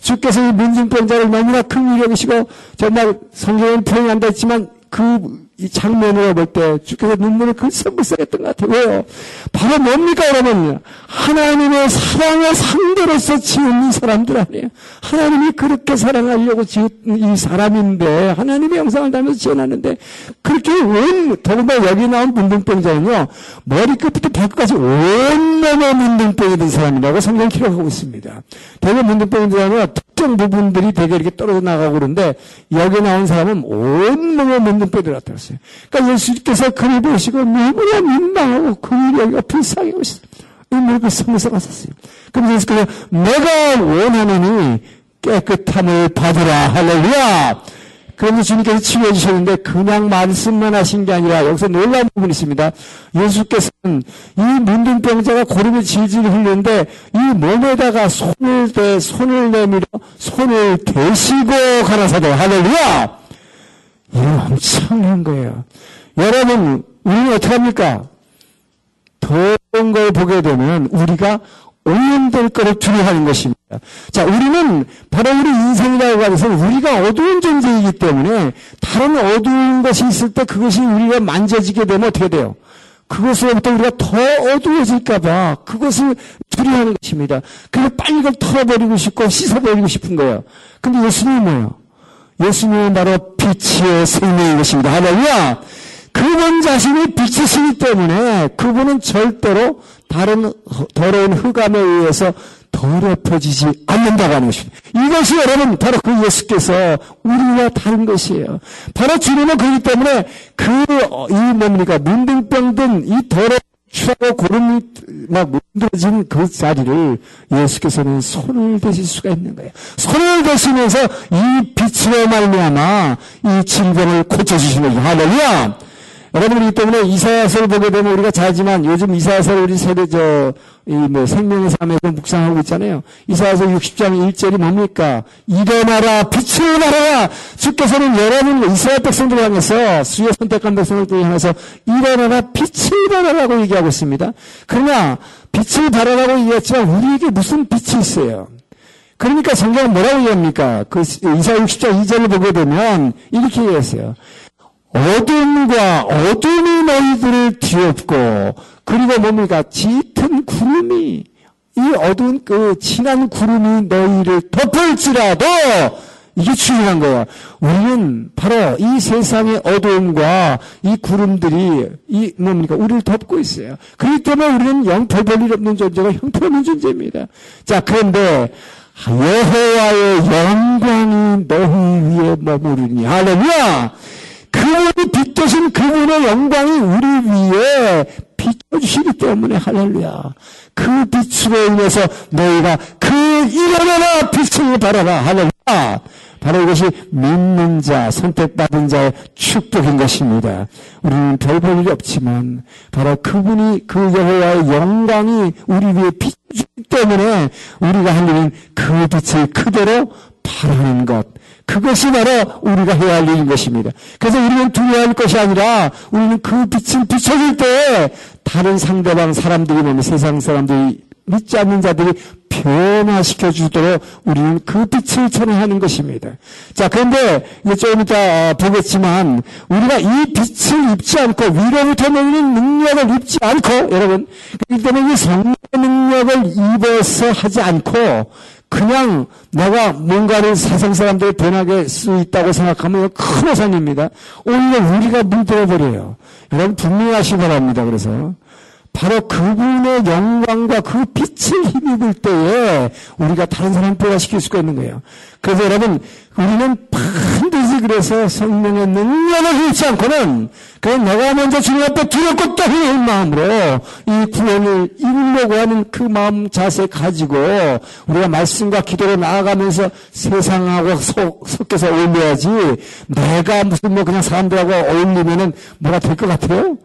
주께서 이 문진병자를 너무나 큰 여기시고 정말 성경 은 표현이 안 됐지만 그 이 장면으로 볼 때 주께서 눈물을 글썽글썽 했던 것 같아요. 왜요? 바로 뭡니까 여러분? 하나님의 사랑의 상대로서 지은 사람들 아니에요. 하나님이 그렇게 사랑하려고 지은 이 사람인데 하나님의 영상을 닮아서 지어놨는데 그렇게 온 더구나 여기 나온 문둥병자는요 머리끝부터 발끝까지 온몸에 문둥병이 든 사람이라고 성경 기록하고 있습니다. 대개 문둥병자는 특정 부분들이 되게 이렇게 떨어져 나가고 그러는데 여기 나온 사람은 온몸에 문둥병이 고 있어요. 그러니까 예수님께서 그를 보시고 너무나 민망하고 그를 여기가 불쌍히 오셨어요. 눈물을 성에서 가셨어요. 그럼 예수께서 내가 원하느니 깨끗함을 받으라. 할렐루야. 그러면서 주님께서 치유해 주셨는데 그냥 말씀만 하신 게 아니라 여기서 놀라운 부분이 있습니다. 예수께서는 이 문둥병자가 고름을 질질 흘리는데 이 몸에다가 손을 대, 손을 내밀어 손을 대시고 가라사대 할렐루야! 이건 엄청난 거예요. 여러분, 우리는 어떻게 합니까? 더운 걸 보게 되면 우리가 오염될 거를 두려워하는 것입니다. 자, 우리는 바로 우리 인생이라고 하면서 우리가 어두운 존재이기 때문에 다른 어두운 것이 있을 때 그것이 우리가 만져지게 되면 어떻게 돼요? 그것으로부터 우리가 더 어두워질까봐 그것을 두려워하는 것입니다. 그래서 빨리 그걸 털어버리고 싶고 씻어버리고 싶은 거예요. 근데 예수님은 뭐예요? 예수님은 바로 빛의 생명인 것입니다. 할렐루야! 그분 자신이 빛이시기 때문에 그분은 절대로 다른 더러운 흑암에 의해서 더럽혀지지 않는다고 하는 것입니다. 이것이 여러분 바로 그 예수께서 우리와 다른 것이에요. 바로 주님은 그렇기 때문에 그 이 뭡니까 문둥병 든이 더러 추하고 고름이 막 문드러진 그 자리를 예수께서는 손을 대실 수가 있는 거예요. 손을 대시면서 이 빛으로 말미암아 이 질병을 고쳐주시는 거예요. 할렐루야! 여러분, 이기 때문에 이사야서를 보게 되면 우리가 잘지만 요즘 이사야서를 우리 세대 저, 이 뭐 생명의 삶에서 묵상하고 있잖아요. 이사야서 60장 1절이 뭡니까? 일어나라, 빛을 발하라! 주께서는 여러분, 이스라엘 백성들을 향해서, 수요 선택한 백성들을 향해서 일어나라, 빛을 발하라고 얘기하고 있습니다. 그러나, 빛을 발하라고 얘기했지만 우리에게 무슨 빛이 있어요? 그러니까 성경은 뭐라고 얘기합니까? 그 이사 60장 2절을 보게 되면 이렇게 얘기했어요. 어둠과 어둠이 너희들을 뒤엎고 그리고 뭡니까 짙은 구름이 이 어두운 그 진한 구름이 너희를 덮을지라도 이게 중요한 거야. 우리는 바로 이 세상의 어두움과 이 구름들이 이 뭡니까 우리를 덮고 있어요. 그렇기 때문에 우리는 영별 볼일 없는 존재가 형편없는 존재입니다. 자 그런데 여호와의 영광이 너희 위에 머무르니 할렐루야. 그분이 빛 대신 그분의 영광이 우리 위에 주시기 때문에 할렐루야. 그 빛으로 인해서 너희가 그 일어나라 빛을 발하라 할렐루야. 바로 이것이 믿는 자, 선택받은 자의 축복인 것입니다. 우리는 별 볼 일이 없지만 바로 그분이 그 여호와의 영광이 우리 위에 비추기 때문에 우리가 할 일은 그 빛을 그대로 바라는 것. 그것이 바로 우리가 해야 할 일인 것입니다. 그래서 우리는 두려워할 것이 아니라 우리는 그 빛을 비춰줄 때 다른 상대방 사람들이 보면 세상 사람들이 믿지 않는 자들이 변화시켜 주도록 우리는 그 빛을 전해하는 것입니다. 자, 그런데 이제 조금 이따 보겠지만 우리가 이 빛을 입지 않고 위로부터 내리는 능력을 입지 않고 여러분 그렇기 때문에 이 성령 능력을 입어서 하지 않고 그냥 내가 뭔가를 세상 사람들이 변하게 수 있다고 생각하면 큰 오산입니다. 오히려 우리가 물들어 버려요. 여러분 분명히 하시 기 바랍니다. 그래서 바로 그분의 영광과 그 빛을 힘입을 때에 우리가 다른 사람 변화시킬 수가 있는 거예요. 그래서 여러분, 우리는 반드시 그래서 성령의 능력을 잃지 않고는 그냥 내가 먼저 주님 앞에 두렵고 떨리는 마음으로 이 구원을 이루려고 하는 그 마음 자세 가지고 우리가 말씀과 기도로 나아가면서 세상하고 속, 섞여서 어울려야지 내가 무슨 뭐 그냥 사람들하고 어울리면은 뭐가 될 것 같아요?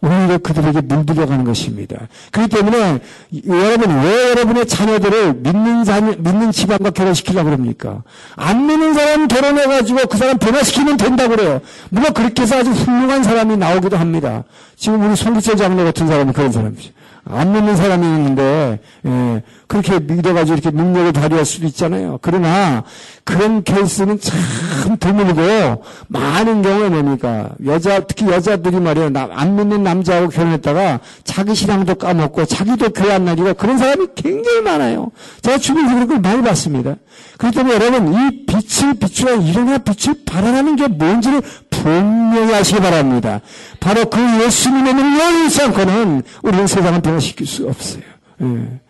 오히려 그들에게 물들어가는 것입니다. 그렇기 때문에 여러분 왜 여러분의 자녀들을 믿는 자녀, 믿는 집안과 결혼시키려고 그럽니까? 안 믿는 사람 결혼해가지고 그 사람 변화시키면 된다고 그래요. 물론 그렇게 해서 아주 훌륭한 사람이 나오기도 합니다. 지금 우리 송기철 장로 같은 사람은 그런 사람이죠. 안 믿는 사람이 있는데 예, 그렇게 믿어가지고 이렇게 능력을 발휘할 수도 있잖아요. 그러나 그런 케이스는 참 드물고 많은 경우에 뭡니까 여자 특히 여자들이 말이에요. 안 믿는 남자하고 결혼했다가 자기 신앙도 까먹고 자기도 교회 안 나기고 그런 사람이 굉장히 많아요. 제가 주변에서 그런 걸 많이 봤습니다. 그렇기 때문에 여러분 이 빛을 비추어 일어나 빛을 발현하는 게 뭔지를 분명히 아시기 바랍니다. 바로 그 예수님의 능력을 잃지 않고는 우리는 세상을 변화시킬 수 없어요. 예.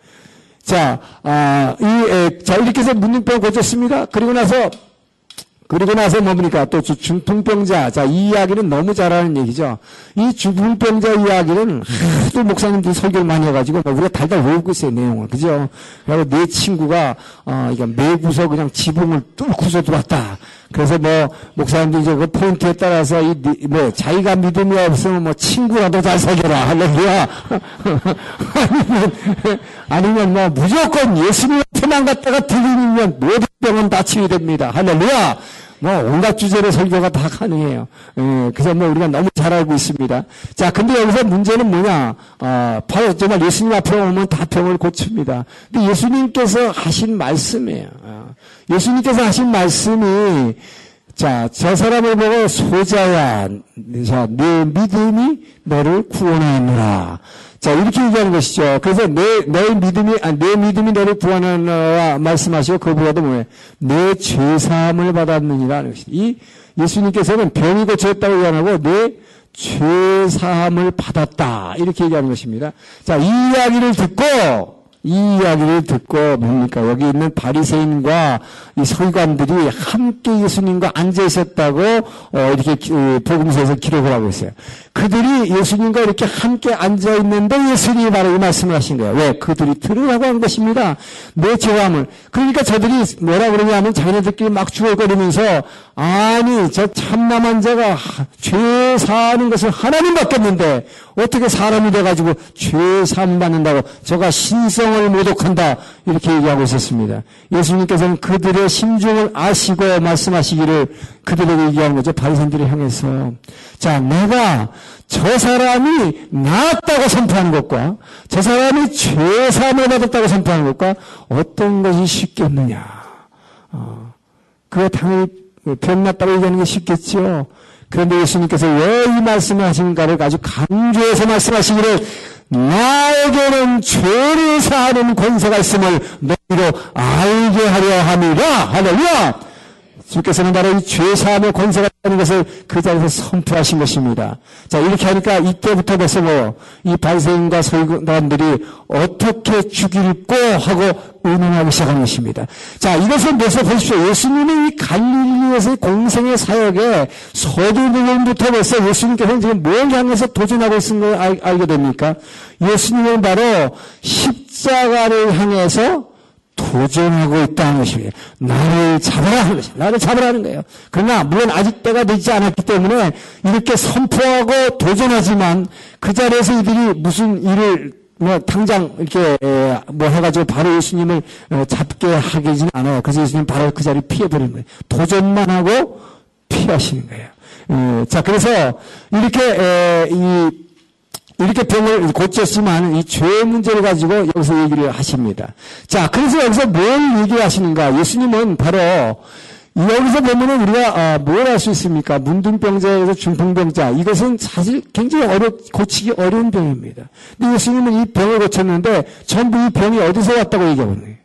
자, 아, 이, 에, 자, 이렇게 해서 문둥병 고쳤습니다. 그리고 나서 그리고 나서 뭡니까? 또 중풍병자. 자, 이 이야기는 너무 잘하는 얘기죠. 이 중풍병자 이야기는 하도 목사님들이 설교를 많이 해가지고 뭐 우리가 달달 외우고 있어요, 내용을. 그죠? 그리고 내 친구가, 어, 이게 매구서 그냥 지붕을 뚫고서 들어왔다. 그래서 뭐, 목사님들 이제 그 포인트에 따라서 이, 뭐, 자기가 믿음이 없으면 뭐, 친구라도 잘 사귀라. 할렐루야. 아니면, 아니면 뭐, 무조건 예수님 앞에만 갔다가 들리면 모든 병은 다 치유됩니다. 할렐루야. 뭐 온갖 주제로 설교가 다 가능해요. 예, 그래서 뭐 우리가 너무 잘 알고 있습니다. 자, 근데 여기서 문제는 뭐냐? 어, 바로 정말 예수님 앞에 오면 다 병을 고칩니다. 근데 예수님께서 하신 말씀이에요. 어, 예수님께서 하신 말씀이 자, 저 사람을 보고 소자야, 자, 내 믿음이 너를 구원하느라. 자, 이렇게 얘기하는 것이죠. 그래서 내, 내 믿음이, 아, 내 믿음이 너를 구원하느라 말씀하시고 그보다도 뭐예요? 내 죄사함을 받았느니라 하는 것이죠. 이 예수님께서는 병이 고쳤다고 얘기하고 내 죄사함을 받았다. 이렇게 얘기하는 것입니다. 자, 이 이야기를 듣고 이 이야기를 듣고 뭡니까? 여기 있는 바리새인과 이 서기관들이 함께 예수님과 앉아 있었다고 어, 이렇게 복음서에서 기록을 하고 있어요. 그들이 예수님과 이렇게 함께 앉아 있는데 예수님이 바로 이 말씀을 하신 거예요. 왜? 그들이 들으라고 한 것입니다. 내 죄함을. 그러니까 저들이 뭐라 그러냐면 자기네들끼리 막 죽어거리면서 아니 저 참남한 자가 죄 사는 것을 하나님 받겠는데 어떻게 사람이 돼가지고 죄 사함 받는다고 저가 신성 을 모독한다 이렇게 얘기하고 있었습니다. 예수님께서는 그들의 심중을 아시고 말씀하시기를 그들에게 얘기하는 거죠. 바리새인들을 향해서 자 내가 저 사람이 나았다고 선포하는 것과 저 사람이 죄사함을 받았다고 선포하는 것과 어떤 것이 쉽겠느냐. 어, 그거 당연히 변났다고 얘기하는 게 쉽겠죠. 그런데 예수님께서 왜 이 말씀을 하신가를 아주 강조해서 말씀하시기를 나에게는 죄를 사하는 권세가 있음을 너희로 알게 하려 함이라. 할렐루야! 주께서는 바로 이 죄사함의 권세가 있다는 것을 그 자리에서 선포하신 것입니다. 자, 이렇게 하니까 이때부터 벌써 뭐, 이 바리새인과 서기관들이 어떻게 죽일고 하고 의논하기 시작하는 것입니다. 자, 이것을 벌써 보십시오. 예수님의 이 갈릴리에서의 공생의 사역에 서두부분부터 벌써 예수님께서는 지금 뭘 향해서 도전하고 있는 걸 알, 알게 됩니까? 예수님은 바로 십자가를 향해서 도전하고 있다는 것입니다. 나를 잡으라 하는 것입니다. 나를 잡으라는 거예요. 그러나 물론 아직 때가 되지 않았기 때문에 이렇게 선포하고 도전하지만 그 자리에서 이들이 무슨 일을 뭐 당장 이렇게 뭐 해가지고 바로 예수님을 어, 잡게 하기는 않아요. 그래서 예수님 바로 그 자리 피해버리는 거예요. 도전만 하고 피하시는 거예요. 자 그래서 이렇게 이 이렇게 병을 고쳤지만 이 죄의 문제를 가지고 여기서 얘기를 하십니다. 자, 그래서 여기서 뭘 얘기하시는가? 예수님은 바로 여기서 보면은 우리가 아, 뭘알 수 있습니까? 문둥병자에서 중풍병자 이것은 사실 굉장히 어려 고치기 어려운 병입니다. 근데 예수님은 이 병을 고쳤는데 전부 이 병이 어디서 왔다고 얘기하고 있는 거예요.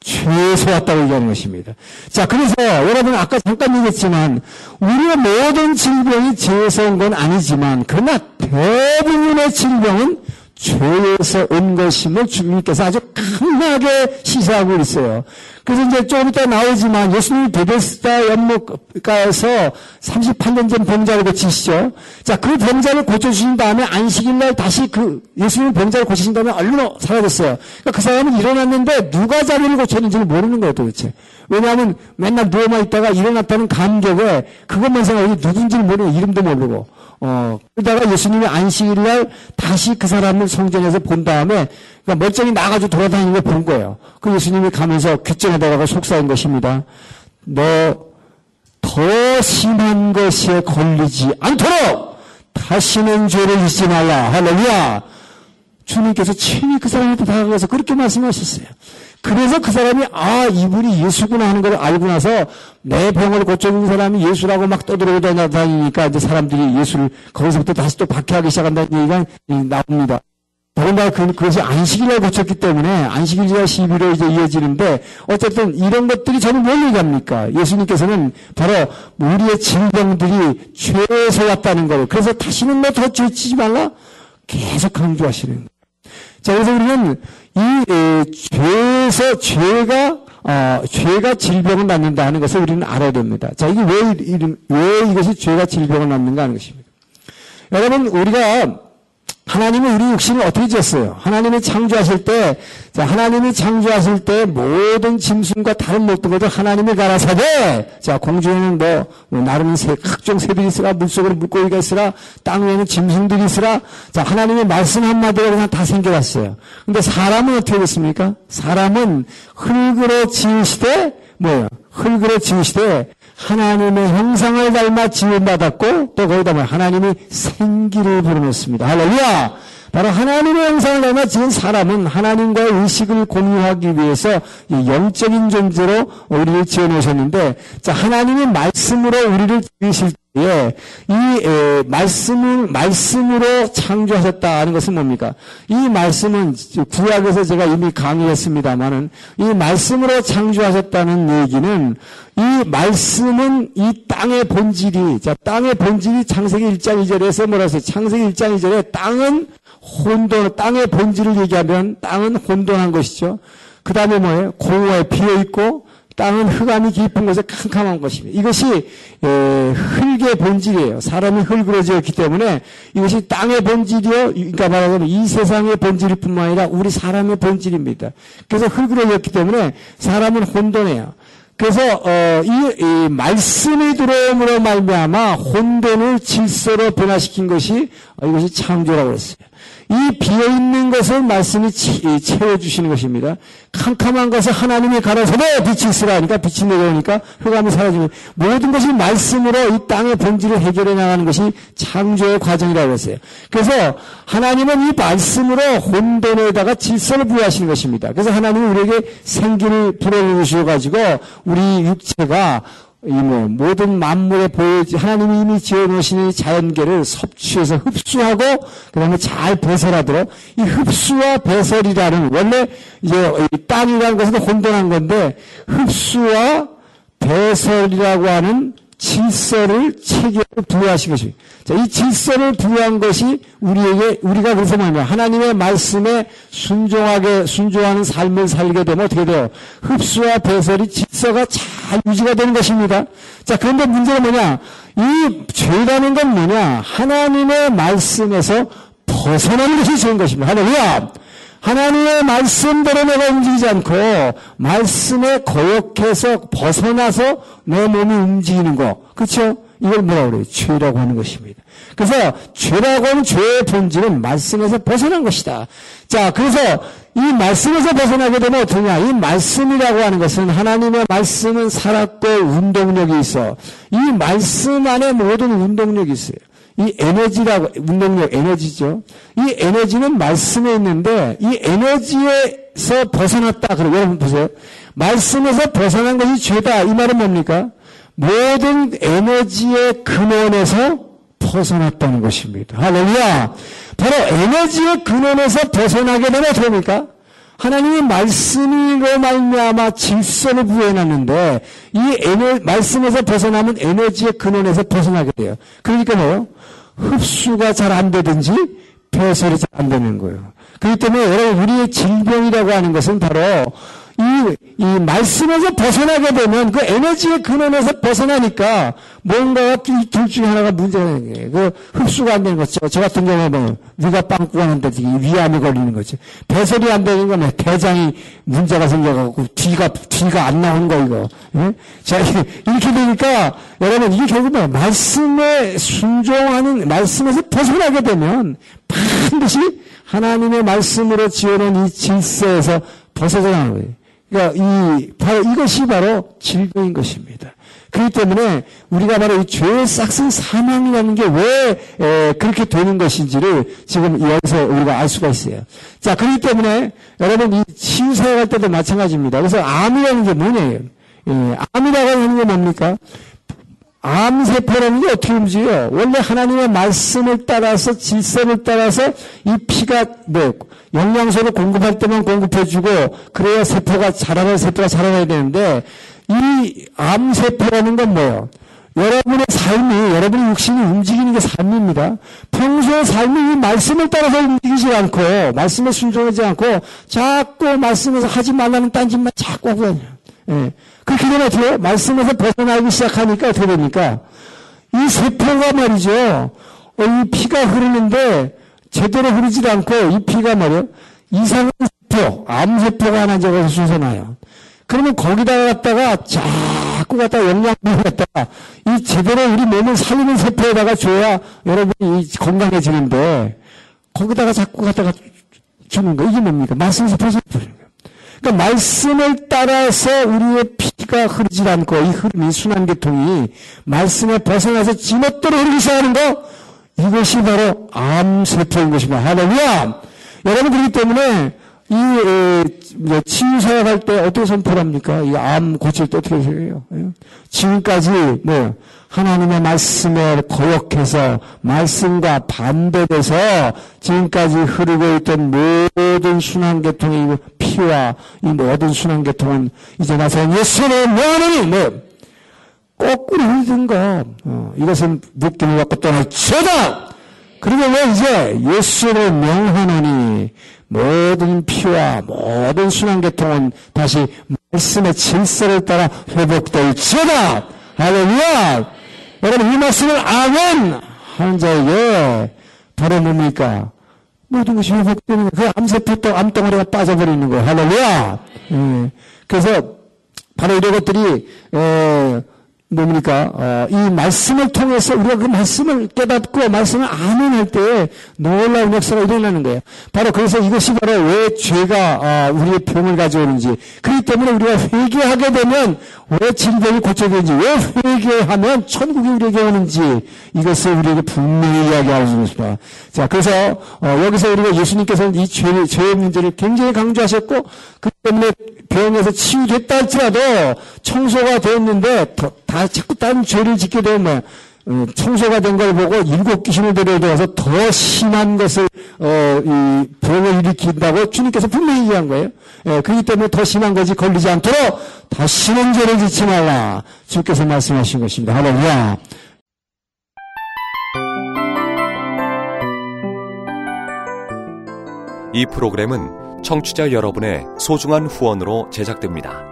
죄에서 왔다고 얘기하는 것입니다. 자, 그래서 여러분 아까 잠깐 얘기했지만 우리의 모든 질병이 죄에서 온 건 아니지만 그러나 대부분의 질병은 죄에서 온 것임을 주님께서 아주 강하게 시사하고 있어요. 그래서 이제 조금 이따 나오지만 예수님이 베데스다 연못가에서 38년 전 병자를 고치시죠. 자, 그 병자를 고쳐주신 다음에 안식일날 다시 그 예수님 병자를 고치신 다음에 얼른 사라졌어요. 그러니까 그 사람은 일어났는데 누가 자리를 고쳤는지를 모르는 거예요, 도대체. 왜냐하면 맨날 누워만 있다가 일어났다는 감격에 그것만 생각하고 누군지를 모르고 이름도 모르고 어, 그러다가 예수님이 안식일날 다시 그 사람을 성전에서 본 다음에 그러니까 멀쩡히 나가지고 돌아다니는 걸 본 거예요. 그 예수님이 가면서 귓정에다가 속삭인 것입니다. 너 더 심한 것에 걸리지 않도록 다시는 죄를 짓지 말라. 할렐루야. 주님께서 친히 그 사람한테 다가가서 그렇게 말씀하셨어요. 그래서 그 사람이 아 이분이 예수구나 하는 걸 알고 나서 내 병을 고쳐준 사람이 예수라고 막 떠들고 다니니까 이제 사람들이 예수를 거기서부터 다시 또 박해하기 시작한다는 얘기가 나옵니다. 더군다나 그, 그것이 안식일날 고쳤기 때문에 안식일과 시비로 이제 이어지는데 어쨌든 이런 것들이 저는 뭘 얘기합니까? 예수님께서는 바로 우리의 질병들이 죄에서 왔다는 걸 그래서 다시는 뭐더 죄치지 말라 계속 강조하시는. 자 그래서 우리는 이 에, 죄에서 죄가 어, 죄가 질병을 낳는다 하는 것을 우리는 알아야 됩니다. 자 이게 왜, 왜 이것이 죄가 질병을 낳는가 하는 것입니다. 여러분 우리가 하나님은 우리 육신을 어떻게 지었어요? 하나님이 창조하실 때, 자, 하나님이 창조하실 때 모든 짐승과 다른 모든 것을 하나님이 가라사대, 자, 공중에는 뭐, 뭐 나르는 새, 각종 새들이 있으라, 물속으로 물고기가 있으라, 땅 위에는 짐승들이 있으라, 자, 하나님의 말씀 한마디로 그냥 다 생겨왔어요. 근데 사람은 어떻게 됐습니까? 사람은 흙으로 지으시되, 뭐예요? 흙으로 지으시되, 하나님의 형상을 닮아 지음받았고 또 거기다 뭐 하나님이 생기를 불어넣습니다. 할렐루야! 바로 하나님의 형상을 닮아 지은 사람은 하나님과의 의식을 공유하기 위해서 영적인 존재로 우리를 지어놓으셨는데, 자, 하나님의 말씀으로 우리를 지으실 예, 이 에, 말씀을 말씀으로 창조하셨다는 것은 뭡니까? 이 말씀은 구약에서 제가 이미 강의했습니다만은 이 말씀으로 창조하셨다는 얘기는 이 말씀은 이 땅의 본질이 자 땅의 본질이 창세기 1장 2절에서 뭐라 했어요? 창세기 1장 2절에 땅은 혼돈 땅의 본질을 얘기하면 땅은 혼돈한 것이죠. 그 다음에 뭐예요? 공허에 비어 있고 땅은 흑암이 깊은 곳에 캄캄한 것입니다. 이것이 흙의 본질이에요. 사람이 흙으로 지었기 때문에 이것이 땅의 본질이요. 그러니까 말하자면 이 세상의 본질일 뿐만 아니라 우리 사람의 본질입니다. 그래서 흙으로 지었기 때문에 사람은 혼돈해요. 그래서 어, 이, 이, 말씀이 들어옴으로 말미암아 혼돈을 질서로 변화시킨 것이 어, 이것이 창조라고 그랬어요. 이 비어있는 것을 말씀이 채워주시는 것입니다. 캄캄한 것을 하나님이 가라서도 빛이 있으라 하니까 빛이 내려오니까 흑암이 사라지는 모든 것이 말씀으로 이 땅의 본질을 해결해 나가는 것이 창조의 과정이라고 했어요. 그래서 하나님은 이 말씀으로 혼돈에다가 질서를 부여하시는 것입니다. 그래서 하나님은 우리에게 생기를 불어넣으셔가지고 우리 육체가 이뭐 모든 만물에 보여지 하나님이 이미 지어놓으신 자연계를 섭취해서 흡수하고 그다음에 잘 배설하도록 이 흡수와 배설이라는 원래 이제 땅이라는 것은 혼돈한 건데 흡수와 배설이라고 하는 질서를 체계를 부여하신 것이. 자, 이 질서를 부여한 것이 우리에게, 우리가 그래서 뭐냐. 하나님의 말씀에 순종하게, 순종하는 삶을 살게 되면 어떻게 돼요? 흡수와 배설이 질서가 잘 유지가 되는 것입니다. 자, 그런데 문제는 뭐냐. 이 죄라는 건 뭐냐. 하나님의 말씀에서 벗어나는 것이 죄인 것입니다. 할렐루야! 하나님의 말씀대로 내가 움직이지 않고 말씀에 거역해서 벗어나서 내 몸이 움직이는 거. 그렇죠? 이걸 뭐라 그래요? 죄라고 하는 것입니다. 그래서 죄라고 하는 죄의 본질은 말씀에서 벗어난 것이다. 자, 그래서 이 말씀에서 벗어나게 되면 어떠냐? 이 말씀이라고 하는 것은 하나님의 말씀은 살았고 운동력이 있어. 이 말씀 안에 모든 운동력이 있어요. 이 에너지라고, 운동력 에너지죠. 이 에너지는 말씀에 있는데, 이 에너지에서 벗어났다. 그러고 여러분 보세요. 말씀에서 벗어난 것이 죄다. 이 말은 뭡니까? 모든 에너지의 근원에서 벗어났다는 것입니다. 할렐루야! 바로 에너지의 근원에서 벗어나게 되면 어떻게 됩니까? 하나님의 말씀으로 말미암아 질서를 부여해놨는데 이 에너, 말씀에서 벗어나면 에너지의 근원에서 벗어나게 돼요. 그러니까 뭐요? 흡수가 잘 안 되든지 배설이 잘 안 되는 거예요. 그렇기 때문에 여러분 우리의 질병이라고 하는 것은 바로 이, 이 말씀에서 벗어나게 되면 그 에너지의 근원에서 벗어나니까 뭔가가 이둘 중에 하나가 문제가 되는 거예요. 그 흡수가 안 되는 거죠. 저 같은 경우에 뭐 위가 빵꾸 하는데 위암이 걸리는 거지. 배설이 안 되는 거는 대장이 문제가 생겨갖고 뒤가, 뒤가 안 나오는 거 이거. 예? 자, 이렇게 되니까 여러분 이게 결국 뭐 말씀에 순종하는, 말씀에서 벗어나게 되면 반드시 하나님의 말씀으로 지어놓은 이 질서에서 벗어져 나는 거예요. 그러니까 이 바로 이것이 바로 질병인 것입니다. 그렇기 때문에 우리가 바로 이 죄의 싹슨 사망이라는 게 왜 그렇게 되는 것인지를 지금 여기서 우리가 알 수가 있어요. 자, 그렇기 때문에 여러분 이 치유사역 할 때도 마찬가지입니다. 그래서 암이라는 게 뭐냐요? 예, 암이라고 하는 게 뭡니까? 암세포라는 게 어떻게 움직여요? 원래 하나님의 말씀을 따라서 질서를 따라서 이 피가 뭐 영양소를 공급할 때만 공급해주고 그래야 세포가 자라는 세포가 자라나야 되는데 이 암세포라는 건 뭐예요? 여러분의 삶이 여러분의 육신이 움직이는 게 삶입니다. 평소의 삶이 이 말씀을 따라서 움직이지 않고 말씀에 순종하지 않고 자꾸 말씀에서 하지 말라는 딴짓만 자꾸 하고 다녀요. 예. 되면 어떻게 해요? 말씀에서 벗어나기 시작하니까 어떻게 됩니까? 이 세포가 말이죠. 어, 이 피가 흐르는데 제대로 흐르지 않고 이 피가 말이요. 이상한 세포, 암세포가 하나 적어서 솟아나요. 그러면 거기다가 갖다가 자꾸 갖다가 영양분을 갖다가 이 제대로 우리 몸을 살리는 세포에다가 줘야 여러분이 건강해지는데 거기다가 자꾸 갖다가 주는 거. 이게 뭡니까? 말씀에서 벗어버리는 거예요. 그러니까 말씀을 따라서 우리의 피가 흐르지 않고 이 흐름이 순환계통이 말씀에 벗어나서 지멋대로 흐르기 시작하는 거 이것이 바로 암세포인 것입니다. 할렐루야! 여러분 그렇기 때문에 이 에, 치유사역할 때 어떻게 선포를 합니까? 이 암 고칠 때 어떻게 해요? 예? 지금까지 뭐 하나님의 말씀에 거역해서 말씀과 반대돼서 지금까지 흐르고 있던 모든 순환계통의 피와 이 모든 순환계통은 이제 나서 예수의 명하노니 뭐 거꾸로 흐르던 거 어, 이것은 묶임을 갖고 떠날 죄다 그리고 왜 이제 예수를 명하노니 모든 피와 모든 순환계통은 다시 말씀의 질서를 따라 회복될지어다. 할렐루야! 여러분 이 말씀을 아멘 하는 자에게 바로 뭡니까? 모든 것이 회복되는 그 암세포 또 암덩어리가 빠져버리는 거예요. 할렐루야! 예. 그래서 바로 이런 것들이 에, 뭡니까? 어, 이 말씀을 통해서 우리가 그 말씀을 깨닫고 말씀을 아멘할 때 놀라운 역사가 일어나는 거예요. 바로 그래서 이것이 바로 왜 죄가 어, 우리의 병을 가져오는지 그렇기 때문에 우리가 회개하게 되면 왜 질병이 고쳐지는지 왜 회개하면 천국이 우리에게 오는지 이것을 우리에게 분명히 이야기하는 것입니다. 자, 그래서 어, 여기서 우리가 예수님께서는 이 죄, 죄의 문제를 굉장히 강조하셨고 그 때문에 병에서 치유됐다 할지라도 청소가 되었는데 더, 다 자꾸 다른 죄를 짓게 되면 어, 청소가 된 걸 보고 일곱 귀신을 데려다와서 더 심한 것을 어, 이 병을 일으킨다고 주님께서 분명히 얘기한 거예요. 예, 그렇기 때문에 더 심한 것이 걸리지 않도록 더 심한 죄를 짓지 말라. 주께서 말씀하신 것입니다. 할렐루야. 이 프로그램은 청취자 여러분의 소중한 후원으로 제작됩니다.